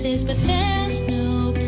places, but there's no place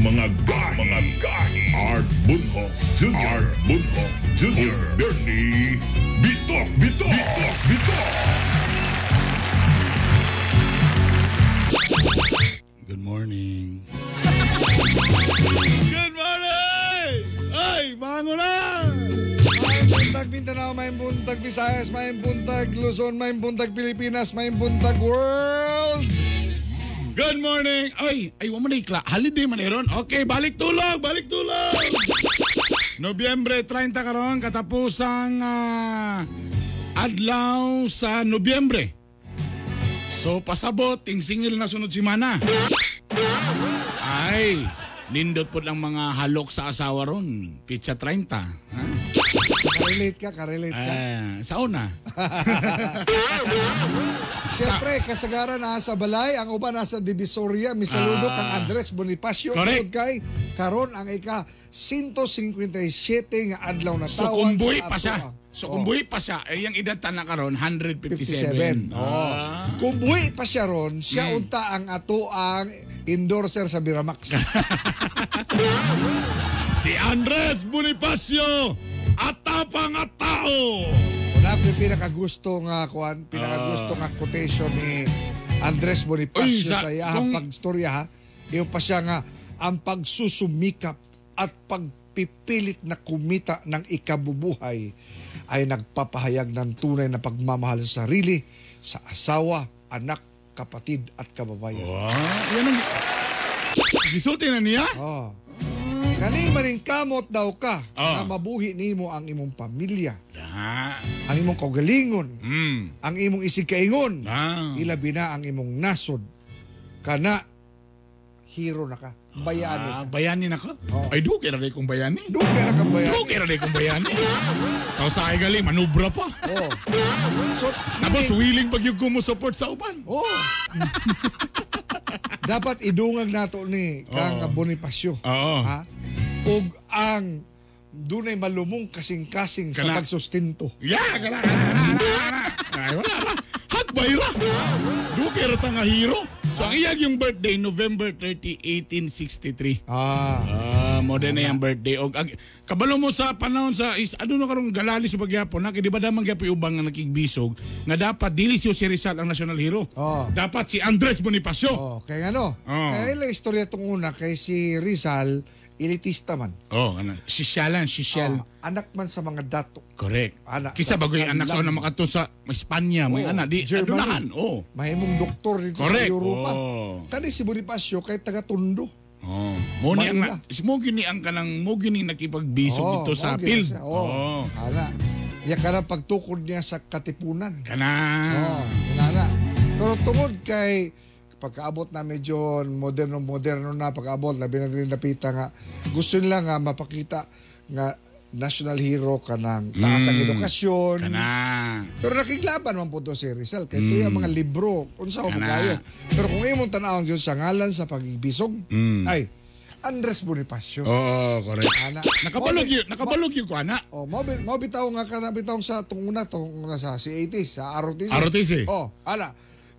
mga gahi. Mga gahi. Art Bunho Jr. Art Bunho Jr. Bernie Bitok Bitok. Bitok Bitok. Good morning. Good morning! Ay, bango na! Buntag Mindanao, may buntag Visayas, may buntag Luzon, may buntag Pilipinas, may buntag world. Good morning! Ay, ay, wala mo na ikla. Holiday man iron. Okay, balik tulog, balik tulog! Nobyembre 30 karon katapusang ah, adlaw sa Nobyembre. So pasabot ting singil na sunod si Mana. Ay, nindot po lang mga halok sa asawa ron. Pizza 30. Ha? Karelate ka, karelate ka. Ah, sa una. Siyempre, kasagaran nasa Balay, ang uban nasa Divisoria, misaludok Ah. ang Andres Bonifacio. Correct. Tungod kay karon ang ika 157 nga adlaw na So tawag kung buhi sa pa ato, siya. ah. So Oh, kung buhi pa siya, eh, yung edad na karon 157. 57. Oh. Kung buhi pa siya ron, siya Hmm. unta ang ato ang endorser sa Biramax. Si Andres Bonifacio, atapang at tao. Wala ko yung pinakagusto nga kuan, pinakagusto nga quotation ni Andres Bonifacio Uy, sa- sa iyahang kung- pagstorya ha. Yung pa siya nga ang pagsusumikap at pagpipilit na kumita ng ikabubuhay ay nagpapahayag ng tunay na pagmamahal sa sarili, sa asawa, anak, kapatid at kababayan. Wow, yan ang... Gisulti na niya? Oh. Kani maning kamot daw ka Oh. na mabuhi nimo ang imong pamilya, Ah, ang imong kaugalingon, mm, ang imong isigkaingon, ah. ilabi na ang imong nasod kana hero na ka bayani Ah, ka bayani na ka? Oo. Ay, duke na rin kong bayani. dugay na ka bayani Duke na rin kong bayani. Tapos sa galing, manubra pa. oh so Tapos willing pag yung kumo-support sa uban. oh dapat idungag nato ni kang Oo. Bonifacio Oo. ha ug ang dunay malumong kasing-kasing sa Kana- pagsustinto Yeah, kana, kana, kana, kana, kana. Ay, wala ra. Hagbay ra. Duke ra ta nga hero. So, ang iyag yung birthday, November 30, 1863. ah Ah, mo din na yung birthday. Og ag, kabalo mo sa panahon sa is ano na karong galali sa bagyapon na di ba damang gyapon ubang nga nakigbisog nga dapat dili si Jose Rizal ang national hero. Oh. Dapat si Andres Bonifacio. oh kay ano Oo. kay la istorya tong una kay si Rizal elitista man Oh, ano, sisyalan, sisyal. Ah, anak man sa mga dato Correct. Anak Kisa sa bago yung anak sa una makato sa Espanya, may Oo, anak di Germany. adunahan. Oh. mahimong doktor dito Correct. sa Europa. Oh. Kani si Bonifacio kay taga Tondo. Oh, mo ni ang mo gini ang kanang mo gini nakipagbisog Oo, dito sa siya. Oo. Oh. Ana. Ya kana pagtukod niya sa katipunan. Kana. Oh, inana. Pero tungod kay pagkaabot na medyo moderno-moderno na pagkaabot labi na rin napita nga gusto nila nga mapakita nga national hero ka ng taas ang edukasyon. Kana. Pero nakiglaban man po to si Rizal. Kaya ito yung mga libro. Unsa ko kayo. Pero kung imong tanawang yun sa ngalan sa pagbisog, Mm. ay, Andres Bonifacio. Oo, correct. Ana. Nakabalog yun, nakabalog yun ko, ana. Oh, mo mo bitaw nga kana bitaw sa tunguna tunguna sa C80s sa ROTC. ROTC. Oh, ala.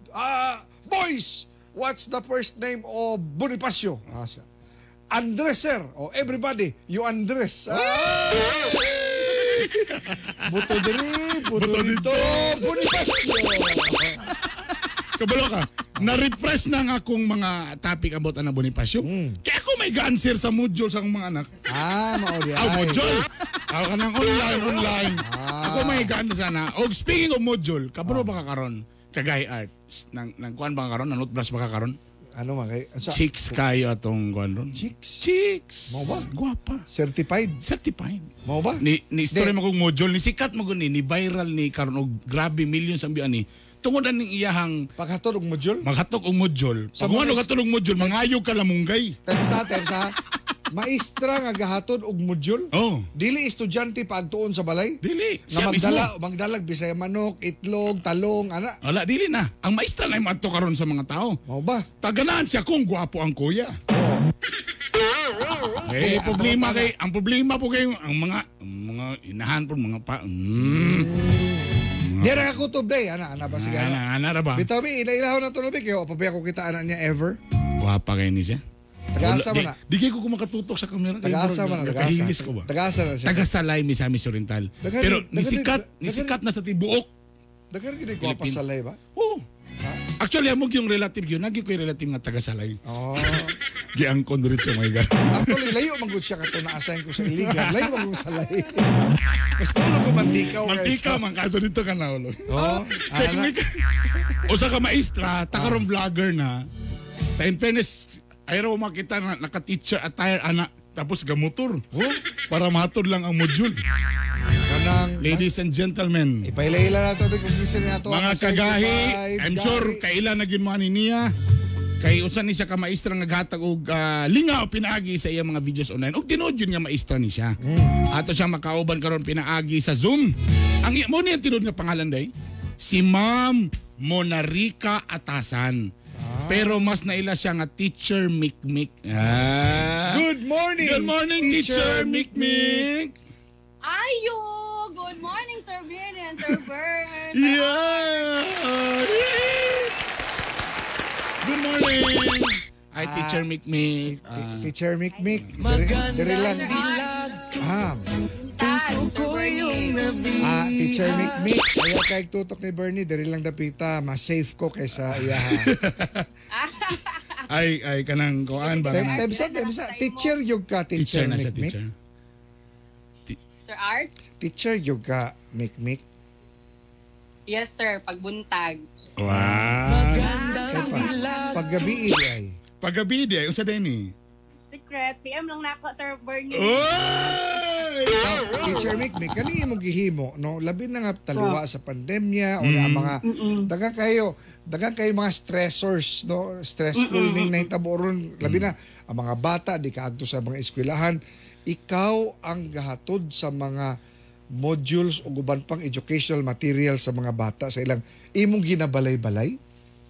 Ah, boys, what's the first name of Bonifacio? Ah, siya. Andres sir. Oh, everybody, you Andres. Ah. buto diri, buto, Buto dito, Bonifacio. Kabalo ka. Na-refresh na nga akong mga topic about ana Bonifacio. Hmm. Kaya ako may ga-answer sa module sa akong mga anak. Ah, mao di Aw, ay. module. Aw, kanang online, online. Ah. Ako may gaan sana. O speaking of module, kabalo ba ka karon? Kagay art. Nang, nang kuan ba ka karon? Nang brush ba ka karon? Ano man kay? Sa, Chicks kayo atong kuan ron. Chicks? Chicks. Mo ba? Guwapa. Certified. Certified. Mo ba? Ni ni story mo kong module ni sikat mo guni ni viral ni karon og grabe millions ang biyan ni. Tungod ang iyahang Paghatod og module. maghatok og module. Pag ano katulog module, mangayog ka lamunggay. Time sa sa maestra nga gahatod og module. Oh. Dili estudyante pagtuon sa balay. Dili. Nga Siya magdala, mismo. magdalag bisaya manok, itlog, talong, ana. Wala, dili na. Ang maestra na yung adto karon sa mga tao. Mao ba? Taganaan siya kung gwapo ang kuya. Oh. Eh, ang problema kay ang problema po kay ang mga mga inahan po mga pa. Mm. Dira ka kutob day, ana, ana ba sige ana. Ana, ba? Bitaw mi ilailaw na to labi kayo pabiya ko kita ana niya ever. Gwapa kay ni siya. Tagaasa man na. Di, di ko kumakatutok sa kamera. Kay Tagaasa man na, tagaasa. ko ba? Tagaasa na siya. Taga Salay, Misamis Oriental. Dagan- Pero nisikat, dagan- nisikat na sa tibuok. Dagan gid ko pa sa live ba? Oo. Actually, amog yung relative yun. Nagi ko yung relative nga taga Salay. Oh. Giangkon rin siya, my God. Actually, layo man siya kato na assign ko sa iligan. Layo man gud sa lay. Mas tulog ko mantikaw. guys. Mantika man kaso dito ka na ulo. Oh, ana. may ka- o sa ka maestra, takarong vlogger na. Ta in fairness, ayaw makita na naka-teacher attire ana tapos gamotor. Oh, Para matod lang ang module. kanang Ladies and gentlemen, Ipaila-ila na to kung gisin na to. mga kagahi, I'm sure kaila na gin ni niya. Kay usan ni siya ka maestra nga gatag og ah, lingaw pinaagi sa iyang mga videos online. Og tinuod yun nga maestra ni siya. Ato siya makauban karon pinaagi sa Zoom. Ang mo ni tinuod nga pangalan day? Si Ma'am Monarica Atasan. Pero mas naila siya nga teacher Mikmik. Ah. Good morning. Good morning, teacher, Mikmik. Ayo! Good morning, Sir Vin and Sir Vern. Yeah. Good morning. Ay, teacher Mikmik. Ah, Teacher Mick Mick. Diri, diri lang. Ah, Tag, Sir Bernie. ah, Teacher Mick Mick. Ayaw kay tutok ni Bernie. Diri lang dapita. Mas safe ko kaysa iya. ay, ay, kanang kuan ba? Tem Kanang tem sa tem sa teacher yung ka teacher teacher na siya, teacher. Sir Art? Teacher yung ka Mick Mick. Yes, sir. Pagbuntag. Wow. Kaya pa. Paggabi ay. Paggabi di, usa din ni. Secret. PM lang nako, Sir Bernie. Ah, Teacher Mick Mick, kani imong gihimo, no? Labi na nga taliwa sa pandemya o na mga daga kayo, daga kayo mga stressors, no? Stressful ning nahitabo ron. Labi na ang mga bata di kaadto sa mga eskwelahan. Ikaw ang gahatod sa mga modules o guban pang educational material sa mga bata sa ilang imong ginabalay-balay.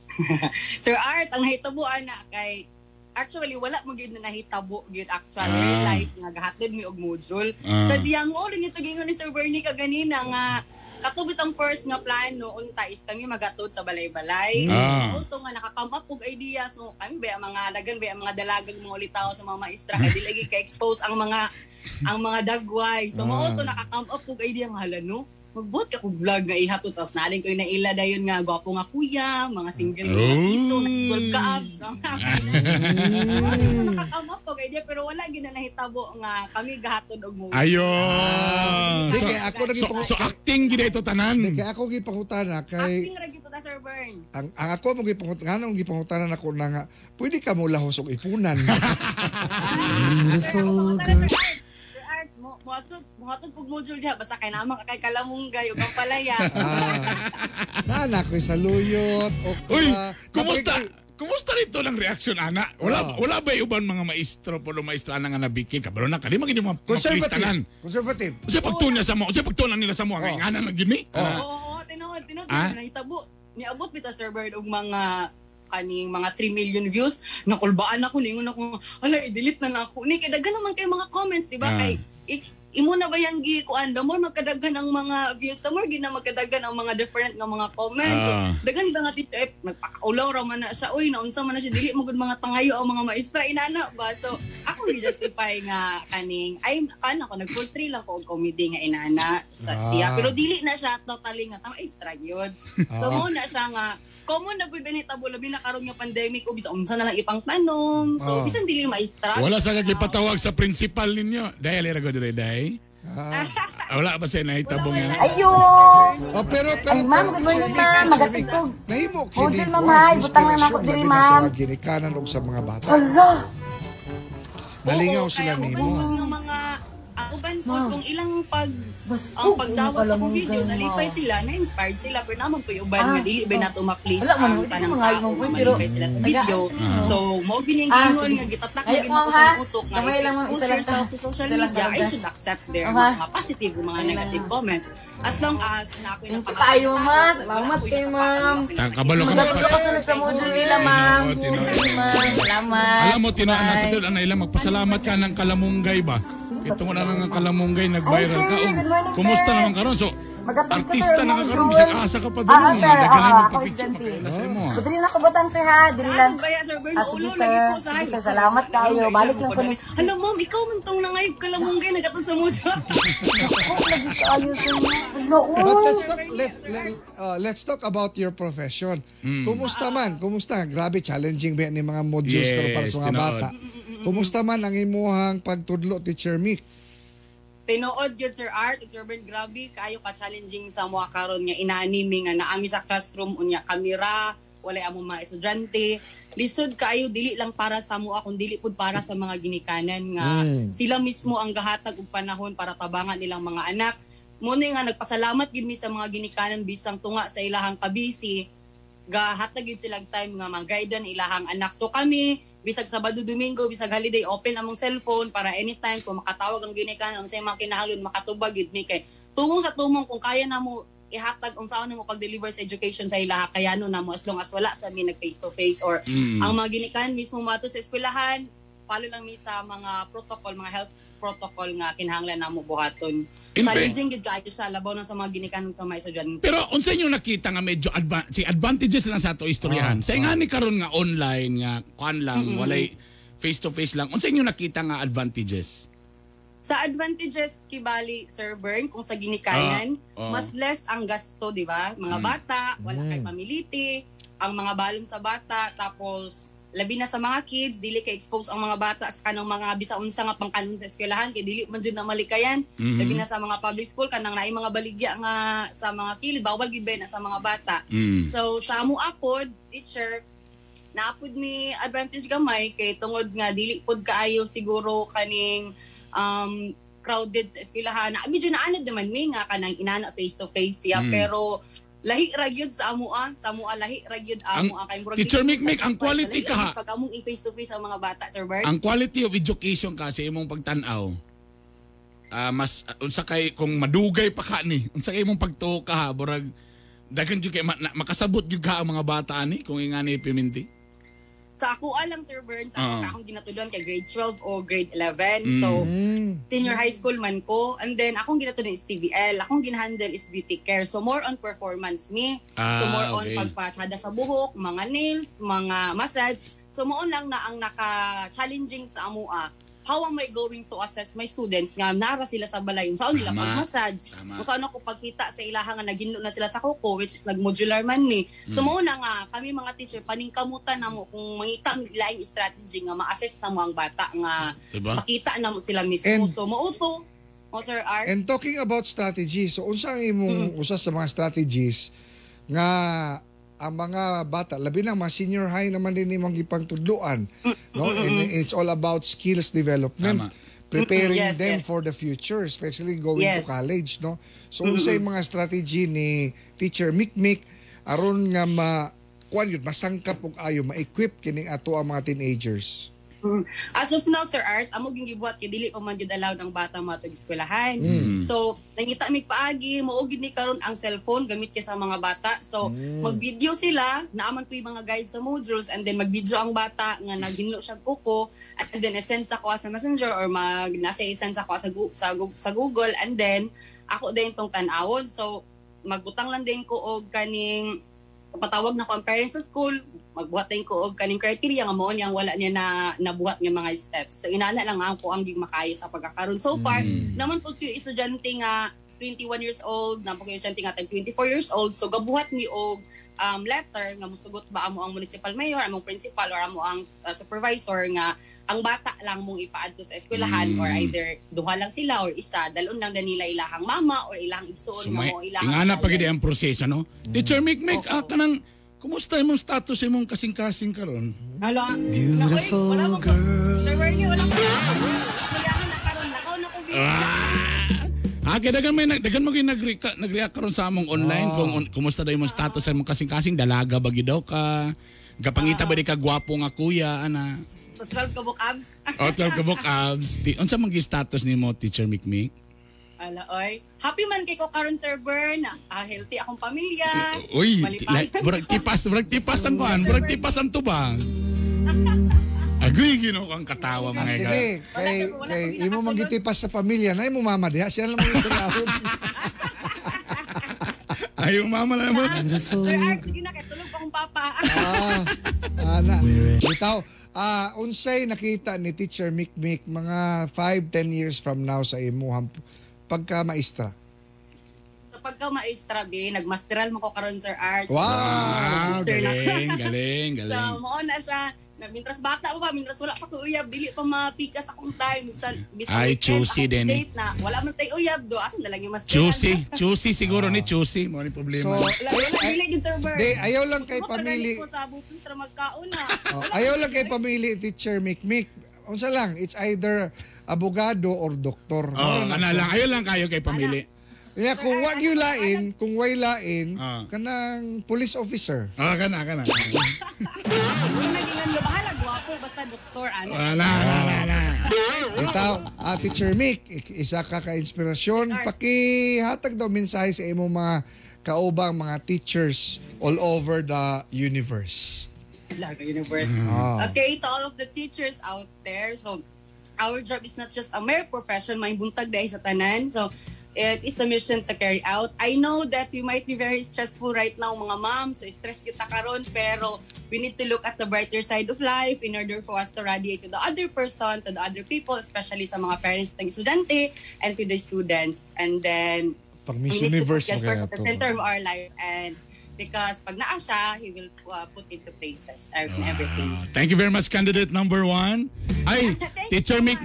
Sir Art, ang nahitabuan na kay Actually, wala mo gyud na nahitabo gyud actual Ah. real life nga gahatod mi og module. Ah. Sa diyang ulo nito gingon ni Sir Bernie kaganina nga katubit ang first nga plano unta is kami magatod sa balay-balay. Ah. Auto nga nakakam up og idea so kami ba mga dagan ba mga dalagang mga ulitaw sa mga maestra kay dili lagi ka expose ang mga ang mga dagway. So Ah. mao to nakakam up og idea nga hala no. Magbuot ka kog vlog nga ihatod tapos nalin ko yung naila dayon nga gwapo nga kuya, mga single nga Oh. ito, nag-12 ka abs. Nakakamap ko kay dia pero wala gina nahitabo nga kami gahatod og movie. Ayun. Di, So, kaya ako so, pangu- so acting gid ito tanan. Di, kaya ako gipangutana kay Acting ra gyud ta Sir Bern. ang, ang ako mo gipangutana ngano gipangutanan ako na nga pwede ka mo lahos og ipunan. Beautiful girl. Sir Art, mo mo atod mo atod kog module diha basta kay naman ka kay kalamunggay ug ang palaya. ah, na ko sa luyot o Uy, kumusta? Kumusta rito lang reaksyon ana? Wala Oh. wala ba uban mga maestro po maestra na nga nabiki kabalo na kadi magini mga Conservative. Conservative. Kasi pagtunya sa mo, kasi pagtunan nila sa mo, Oh. nga nga nang gini. Oo, oo, tinuod, tinuod, Ah? nahitabo. Niabot bita Sir Bern og mga kaning mga 3 million views nakulbaan ako ningon ako ala i-delete na lang ako ni kay daghan naman kay mga comments di ba Ah. kay imo na ba yang gi kuan the more magkadaghan ang mga views the more gina magkadaghan ang mga different nga mga comments so, Ah. daghan ba nga tito eh nagpakaulaw ra man na siya uy naunsa man na siya dili mo gud mga tangayo ang mga maestra inana ba so ako gi justify nga kaning ay kan ako nag three lang ko og comedy nga inana sa Ah. siya pero dili na siya totally nga sa maestra gyud so Ah. mo na siya nga common na pud binitabo labi na karon nga pandemic o bisan unsa na lang ipang tanom so Ah. bisan dili maestra Wala sa kagipatawag sa principal ninyo. Dahil lira ko dire day. Ah. Ah, Wala ba siya nahitabong Wala nga? Ayun! Oh, pero pero Ay, ma'am, Teacher ko. Vic, Nahimo kini hi. ang Butang lang ako inspirasyon diri, labi na sa ma'am. mga ginikanan o sa mga bata. Hala! Nalingaw Oo, sila kaya nimo. ng mga ah, uban po kung ilang pag ang pagdawat sa kong video nalipay sila na-inspired sila pero naman po yung uban Ah, nga dili ba nato ma-please Wala, man, ang tanang ko tao malipay sila sa video ah. so mo gining Ah, gingon sige. nga gitatak na gid ako sa utok nga expose yourself to social media I should accept their mga positive mga negative comments as long as na you napahayag kayo, wala Salamat nakapakal, ma'am. kabalo ka nakapakal. magpas- Magkasunod sa module nila, ma'am. Salamat. Alam mo, tinaanan sa na ilang magpasalamat ka ng kalamunggay ba? Ito mo na lang ang kalamunggay, nag-viral ka. Oh, morning, kumusta naman karon? So, Magatid ko, artista na ka karon, module. bisag asa ka pa doon. Ah, mga sir. daghan Ah, lang ako magpa-picture, estudyante. makaila sa imo. ah. So, dili na ko butang, sir, ha? Dili lang. Sir Bern? Ah, sige, Ulo sir. lagi ko sa sir. Salamat kayo. Balik lang kami. Hello, ma'am. Ikaw man tong nangayog ka lang mong nagatol sa mojo. But uy. let's talk let's let, uh, let's talk about your profession. Hmm. Kumusta man? Kumusta? Grabe challenging ba ni mga modules Yes, karon para sa mga bata. Kumusta man ang imuhang pagtudlo teacher Mick? Tinuod yun, Sir Art. Sir Bern, grabe. Kayo ka-challenging sa mga karon nga inaanime nga naami sa classroom. Unya, kamera, walay among mga estudyante. Lisod kayo, dili lang para sa mua, kung dili pud para sa mga ginikanan nga Mm. sila mismo ang gahatag og panahon para tabangan nilang mga anak. Muna nga nagpasalamat gid mi sa mga ginikanan bisang tunga sa ilahang kabisi gahatag gid silang time nga mag-guide ilahang anak. So kami bisag Sabado Domingo bisag holiday open among cellphone para anytime kung makatawag ang ginikanan ang sa mga kinahanglan makatubag gid mi kay tumong sa tumong kung kaya na mo ihatag unsaon mo pag-deliver sa education sa ilaha kaya no na mo as long as wala sa mi nag face to face or Mm. ang mga ginikanan mismo mato sa eskwelahan follow lang mi sa mga protocol mga health protocol nga kinahanglan namo buhaton In challenging gid kaayo sa labaw na sa mga ginikanan sa mga estudyante Pero unsa inyo nakita nga medyo adva- si advantages lang sa ato istoryahan. Ah, sa nga ni karon nga online nga kuan lang walay face to face lang. Unsa inyo nakita nga advantages? Sa advantages kibali Sir Bern kung sa ginikanan, Ah, ah. mas less ang gasto, di ba? Mga Mm. bata, wala kay pamiliti, ang mga balon sa bata, tapos labi na sa mga kids, dili kay expose ang mga bata sa kanang mga bisa unsa nga pangkanon sa eskwelahan kay dili man jud na malikayan. Mhm. Labi na sa mga public school kanang naay mga baligya nga sa mga kilid, bawal gid ba na sa mga bata. Mm. So sa amo apod, teacher, naapod mi advantage gamay kay tungod nga dili pod kaayo siguro kaning um crowded sa eskwelahan. Na medyo naanad naman mi nga kanang inana face to face siya Mm. pero lahi ra gyud sa amo ah, sa amo ah, lahi ra gyud amo ah kay murag Teacher Mick, ang quality ka, ha? Pag among i-face to face ang mga bata, Sir Bert. Ang quality of education kasi imong pagtan-aw. ah, mas uh, unsa kay kung madugay pa ka ni, unsa kay imong pagtuo ka ha, burag daghan jud kay ma- na- makasabot jud ka ang mga bata ani kung ingani piminti. Sa ako alang Sir Burns, ako Ah. ka akong ginatudon kay grade 12 o grade 11. So Mm. senior high school man ko. And then, akong ginatudon is TVL. Akong ginhandle is beauty care. So, more on performance me. so, Ah, more on okay. pagpachada sa buhok, mga nails, mga massage. So, mo lang na ang naka-challenging sa amua how am I going to assess my students nga nara sila sa balay saan nila pag-massage kung saan ako pagkita sa ilaha nga naginlo na sila sa kuko which is nag-modular man ni. So mo na nga kami mga teacher paningkamutan na mo kung mangita mo ilaing strategy nga ma-assess na mo ang bata nga Diba? makita na mo sila mismo. And- so mauto mo Sir Art And talking about strategy, so unsa ang imong usa sa mga strategies nga ang mga bata, labi na mga senior high naman din imong gipangtudloan, no? And it's all about skills development. Tama. Preparing Yes, them yes. for the future, especially going to Yes. college, no? So unsa yung mga strategy ni Teacher Mikmik aron nga ma kuan yun, masangkap og ayo, ma-equip kining ato ang mga teenagers. As of now, Sir Art, amo ging gibuhat kay dili pa man gyud allowed ang bata matog eskwelahan. So, nangita mi paagi, mao gid ni karon ang cellphone gamit kay sa mga bata. So, mag-video sila, naaman po yung mga guides sa modules and then mag-video ang bata nga naginlo siya kuko and then send sa ko sa Messenger or mag nasa send sa ko sa, Gu- sa, Gu- sa Google and then ako din tong tan-awon. So, magbutang lang din ko og kaning patawag na ko ang parents sa school, magbuhat din ko og kaning criteria nga mao niyang wala niya na nabuhat nga mga steps. So inana lang ang ko ang gig makaya sa pagkakaroon. So far, naman po yung estudyante nga 21 years old, na po yung estudyante nga tag 24 years old, so gabuhat ni og um, letter nga musugot ba amo ang municipal mayor, among principal or amo ang uh, supervisor nga ang bata lang mong ipaadto sa eskwelahan or either duha lang sila or isa, dalon lang din nila ilahang mama or ilahang igsoon So nga mo ilahang ingana pa gid ang proseso no. Teacher Mick Mick, ah, kanang kumusta imong status imong kasing-kasing karon? Hala. Beautiful wala mo girl. Sir Bernie, wala ko. Nagahan na karon lakaw na ko video. Ah, kaya dagan may nag- dagan mo gyud nag-react nag-react karon sa among online kung un- kumusta daw imong status sa imong kasing-kasing dalaga ba gid daw ka? Gapangita ba di ka gwapo nga kuya ana? So 12 ka book abs. O 12 ka book abs. Unsa man gyud status nimo Teacher Mick Mick? Ala oy. Happy man kay ko karon Sir Bern. Ah, healthy akong pamilya. Uy, like, burag tipas, burag tipas ang kuan, burag tipas ang tubang. Agoy gino kang katawa mga ika. sige, kay, kay imo magitipas sa pamilya, na imo mama diha, siya lang mo yung. Ayaw mama na mo. Sir Art, sige na kay tulog pa akong papa. ah, ana. Bitaw, ah, unsay nakita ni Teacher Mick Mick mga 5-10 years from now sa imuhang pagka maestra? so pagka maestra be, nagmasteral mo ko karon Sir Art. Wow! Wow, Teacher na. galing, galing, So, galing. mao na siya. Na, mintras bata pa ba, mintras wala pa ko uyab, dili pa mapikas akong time. Minsan, bisan Ay, choosy din, eh. na. Wala man tayo uyab do. Asan na lang yung mas Choosy, choosy siguro ni choosy. Mo ni problema. So, Wala, wala, ay, dili din. Di, ayaw lang kay mo pamili. sa sa. Oh, ayaw lang kay pamili Teacher Mick. Unsa lang, it's either abogado or doktor. oh, siya. lang, ayaw lang kayo kay pamili. Yeah, kung wag yung lain, kung way lain, Ah. kanang police officer. Oh, kana, kana. Kung naging nga bahala, gwapo, basta doktor, ano. Wala, wala, wala. Bitaw, ah, Teacher Mick, ik- isa ka ka-inspirasyon. Pakihatag daw mensahe sa imong mga kaubang mga teachers all over the universe. Laga Universe. Ah. Okay, to all of the teachers out there, so our job is not just a mere profession, may buntag dahil sa tanan. So, it is a mission to carry out. I know that we might be very stressful right now, mga ma'am. So, stress kita karon pero we need to look at the brighter side of life in order for us to radiate to the other person, to the other people, especially sa mga parents ng estudyante and to the students. And then, Pag we Miss need Universe to kaya first at the center of our life and because pag naa siya, He will uh, put into places and everything. Ah, Thank you very much, candidate number one. Ay, Teacher thank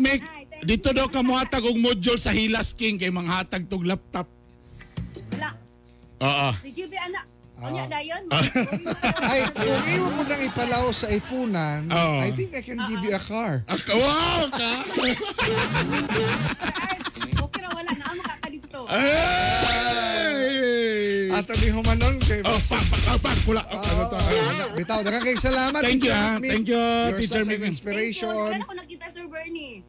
dito daw ka muhatag og module sa Hilas King kay manghatag tog laptop. Wala. Oo. Sige, be, anak. Ah. Onya, dayon. Ay, kung imo po nang ipalaw sa ipunan, Oo. I think I can give you a car. Ah, wow ka. Okay ra, wala. Naama ka ka dito. Ay! At abi humanon kay Oh, pak, pak, pak, pak, pula. Oh, ano to? Bitaw, daghang kay salamat. Thank you, ah. Thank you, You're Teacher such an Mick. inspiration. Wala na ako nakita, Sir Bernie.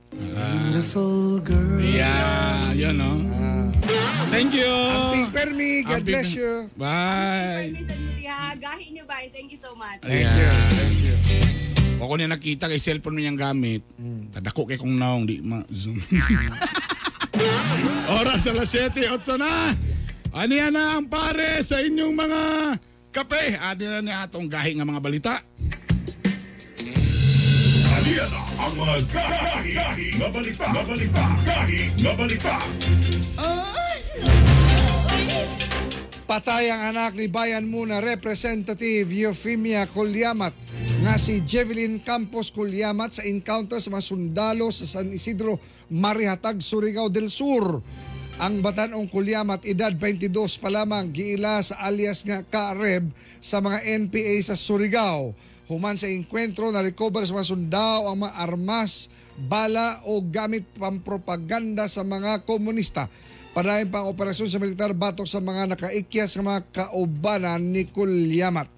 Yeah, yun no. Thank you. Amping Permi, God Amping- bless you. Bye. Permission mo diha. Gahi niyo ba? Thank you so much. Thank you. Thank you. O kung niya nakita kay cellphone niyang gamit, tadako kay kong naong di ma zoom. Oras alas 7, 8 na. Aniya na ang pare sa inyong mga kape. Adi na ni atong gahi nga mga balita. Aliana Ang mga gahi, gahi, nga balita, nga balita, gahi, nga balita. Patay ang anak ni Bayan Muna Representative Eufemia Colyamat nga si Jevelyn Campos Colyamat sa encounter sa mga sundalo sa San Isidro Marihatag, Surigao del Sur. Ang batanong Kulyamat, edad 22 pa lamang, giila sa alias nga Kareb sa mga NPA sa Surigao. Human sa enkwentro na recover sa mga sundao ang mga armas, bala o gamit pampropaganda sa mga komunista. Padayon pang operasyon sa militar batok sa mga nakaikyas sa mga kaubanan ni Kulyamat.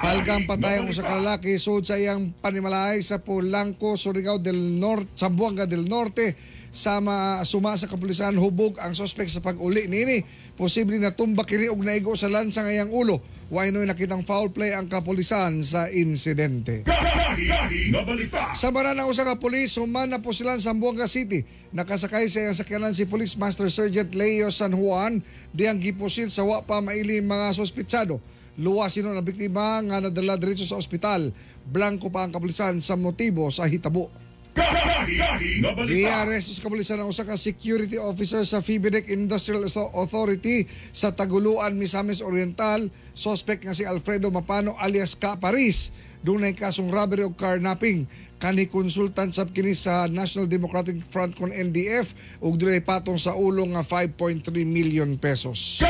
Palgang patay ang usa ka lalaki sud sa iyang panimalay sa Polanco, Surigao del Norte, Zamboanga del Norte. Sama suma sa kapulisan hubog ang suspect sa pag-uli nini. Posible na tumba kini og naigo sa lansa nga iyang ulo. Way noy nakitang foul play ang kapulisan sa insidente. Sa baran ng usa ka pulis, human na po sila sa Zamboanga City. Nakasakay sa iyang sakyanan si Police Master Sergeant Leo San Juan diyang gipusil sa wa pa maili mga sospitsado. Luwa sino na biktima nga nadala diretso sa ospital. Blanco pa ang kapulisan sa motibo sa hitabo. Gahi, gahi, nga balita. Giaresto sa kapulisan ng usa ka security officer sa Fibidec Industrial Authority sa Taguluan, Misamis Oriental. Suspect nga si Alfredo Mapano alias Ka Paris. Doon kasong robbery o carnapping. Kani consultant sab kini sa National Democratic Front kon NDF ug dunay patong sa ulo nga 5.3 million pesos.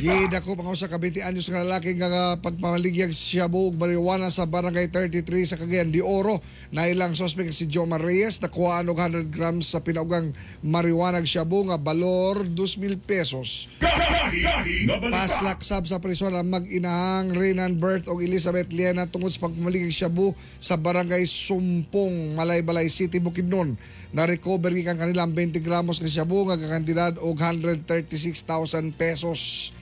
Gida ko pang usa ka 20 anyos nga lalaki nga pagpamaligyag siya buog marijuana sa barangay 33 sa Cagayan de Oro na ilang suspect si Jomar Reyes nakuha og 100 grams sa pinaugang marijuana shabu nga balor 2,000 pesos. Gahi, gahi, nga balita. Paslak sab sa prison ang mag-inahang Renan Bert o Elizabeth Liana tungod sa pagpamaligig shabu sa barangay Sumpong, Malaybalay City, Bukidnon. Na-recover kang kanilang 20 gramos ng shabu nga kakantidad og 136,000 pesos.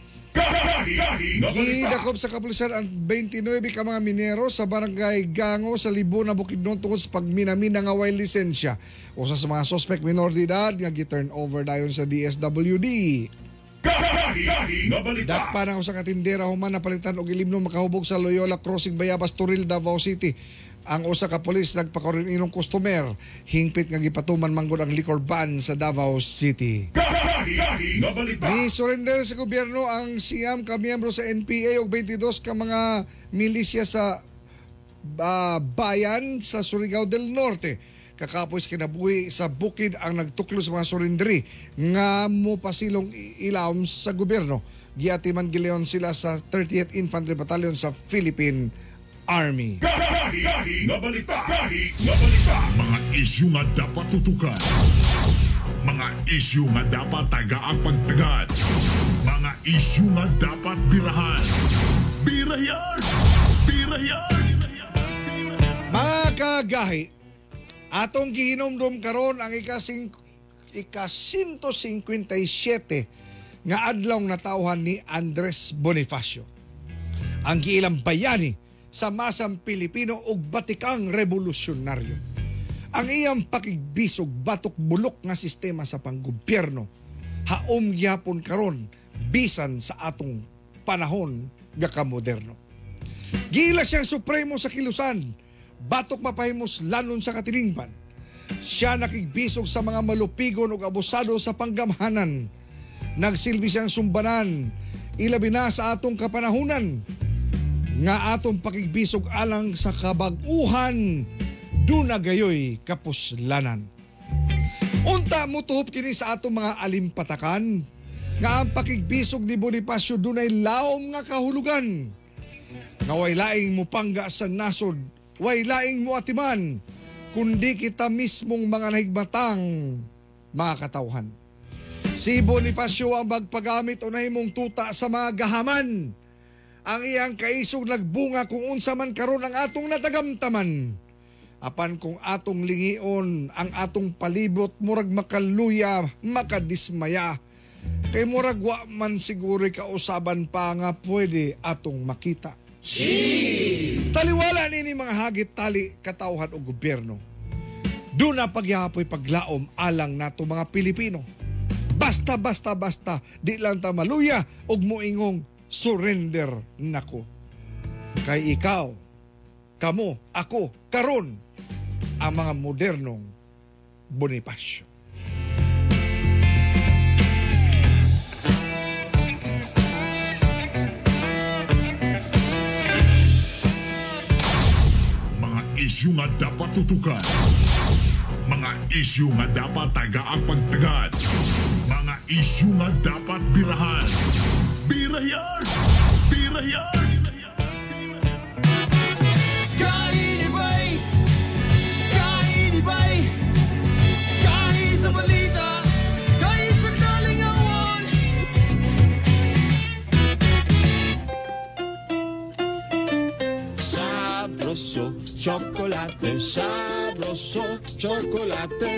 Gidakop sa kapulisan ang 29 ka mga minero sa barangay Gango sa Libo na Bukidnon tungod sa pagminamina nga way lisensya. Usa sa mga suspect minor de edad nga gi-turn over dayon sa DSWD. Dakpa na usa ka tindera human na palitan og ilimno makahubog sa Loyola Crossing Bayabas Turil Davao City. Ang usa ka pulis nagpakorinong customer hingpit nga gipatuman manggod ang liquor ban sa Davao City. Ni surrender sa gobyerno ang siyam ka miyembro sa NPA o 22 ka mga milisya sa ah, bayan sa Surigao del Norte. Kakapoy sa kinabuhi sa bukid ang nagtuklo sa mga surindri nga mo pasilong ilawom sa gobyerno. Giatiman gileon sila sa 30th Infantry Battalion sa Philippine Army. Gahi, gahi, nga balita. Gahi, nga balita. Mga isyu nga dapat tutukan. Mga isyu nga dapat tagaang pagtagad. Mga isyu nga dapat birahan. Birayan! Birayan! Mga kagahi, atong gihinomdom karon ang ikasing ika 157 nga adlaw na tauhan ni Andres Bonifacio. Ang giilang bayani sa masang Pilipino ug batikang revolusyonaryo. Ang iyang pakigbisog batok bulok nga sistema sa panggobyerno haom gyapon karon bisan sa atong panahon nga kamoderno. Gila siyang supremo sa kilusan. Batok mapahimos lanon sa katilingban. Siya nakigbisog sa mga malupigon ug abusado sa panggamhanan. Nagsilbi siyang sumbanan. Ilabi na sa atong kapanahunan. Nga atong pakigbisog alang sa kabag-uhan. Duna gayoy kapuslanan. Unta mo tuhop kini sa atong mga alimpatakan. Nga ang pakigbisog ni Bonifacio dunay laom nga kahulugan nga way laing mo pangga sa nasod, way laing mo atiman, kundi kita mismong mga nahigmatang mga katawhan. Si Bonifacio ang magpagamit unay mong tuta sa mga gahaman. Ang iyang kaisog nagbunga kung unsa man karon ang atong natagamtaman. Apan kung atong lingion ang atong palibot murag makaluya, makadismaya. Kay murag wa man siguro kausaban pa nga pwede atong makita. Taliwala nini mga hagit tali katawhan o gobyerno. Doon na pagyapoy paglaom alang nato mga Pilipino. Basta, basta, basta, di lang ta maluya og moingong surrender nako. Kay ikaw, kamo, ako, karon ang mga modernong Bonifacio. Mga isyu nga dapat tutukan. Mga isyu nga dapat tagaang pagtagad. Mga isyu nga dapat birahan. Sa balita! Kahi sa kalingawan! Sabroso, chocolate, sabroso, chocolate,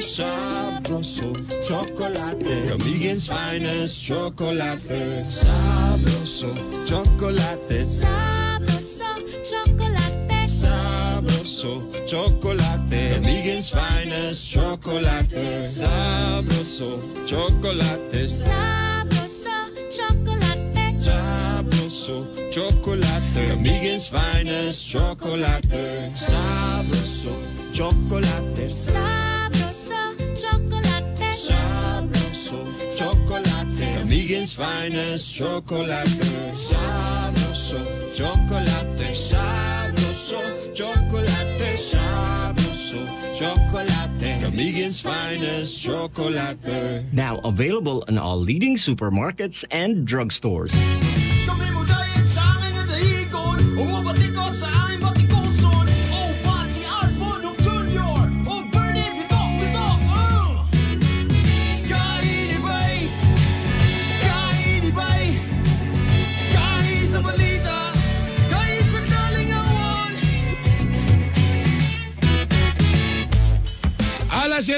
sabroso, chocolate. Kamigen's finest chocolate, sabroso, chocolate, Sabroso, chocolate. sabroso, chocolate. Kamigen's finest chocolate, sabroso, chocolate, Sabroso, chocolate. sabroso, chocolate. Kamigen's finest chocolate, sabroso, chocolate. Sabroso, chocolate. Finest chocolate. Sabroso, chocolate. Sabroso, chocolate. Sabroso, chocolate. Kamigen's finest chocolate. Now available in all leading supermarkets and drugstores. Alas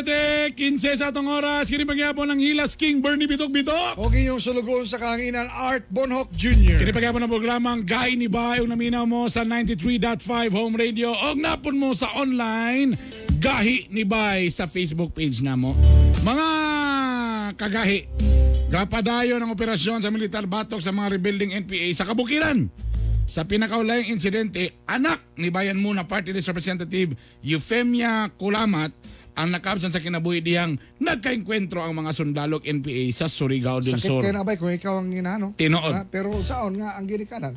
7.15 sa atong oras. Kini pagyapon ng Hilas King Bernie Bitok Bitok. O inyong sulugon sa kahanginan Art Bonhoc Jr. Kini pagyapon ng programang Gay ni Bay. Ug naminaw mo sa 93.5 Home Radio. Og napon mo sa online Gahi ni Bay sa Facebook page na mo. Mga kagahi. Gapadayo ng operasyon sa militar batok sa mga rebuilding NPA sa Kabukiran. Sa pinakaulayang insidente, anak ni Bayan Muna Party List Representative Euphemia Kulamat ang nakabsan sa kinabuhi diyang nagkainkwentro ang mga sundalog NPA sa Surigao del Sakit Sur. kayo na ba kung ikaw ang ginano? Tinuod. Ha? Pero saon nga ang ginikanan?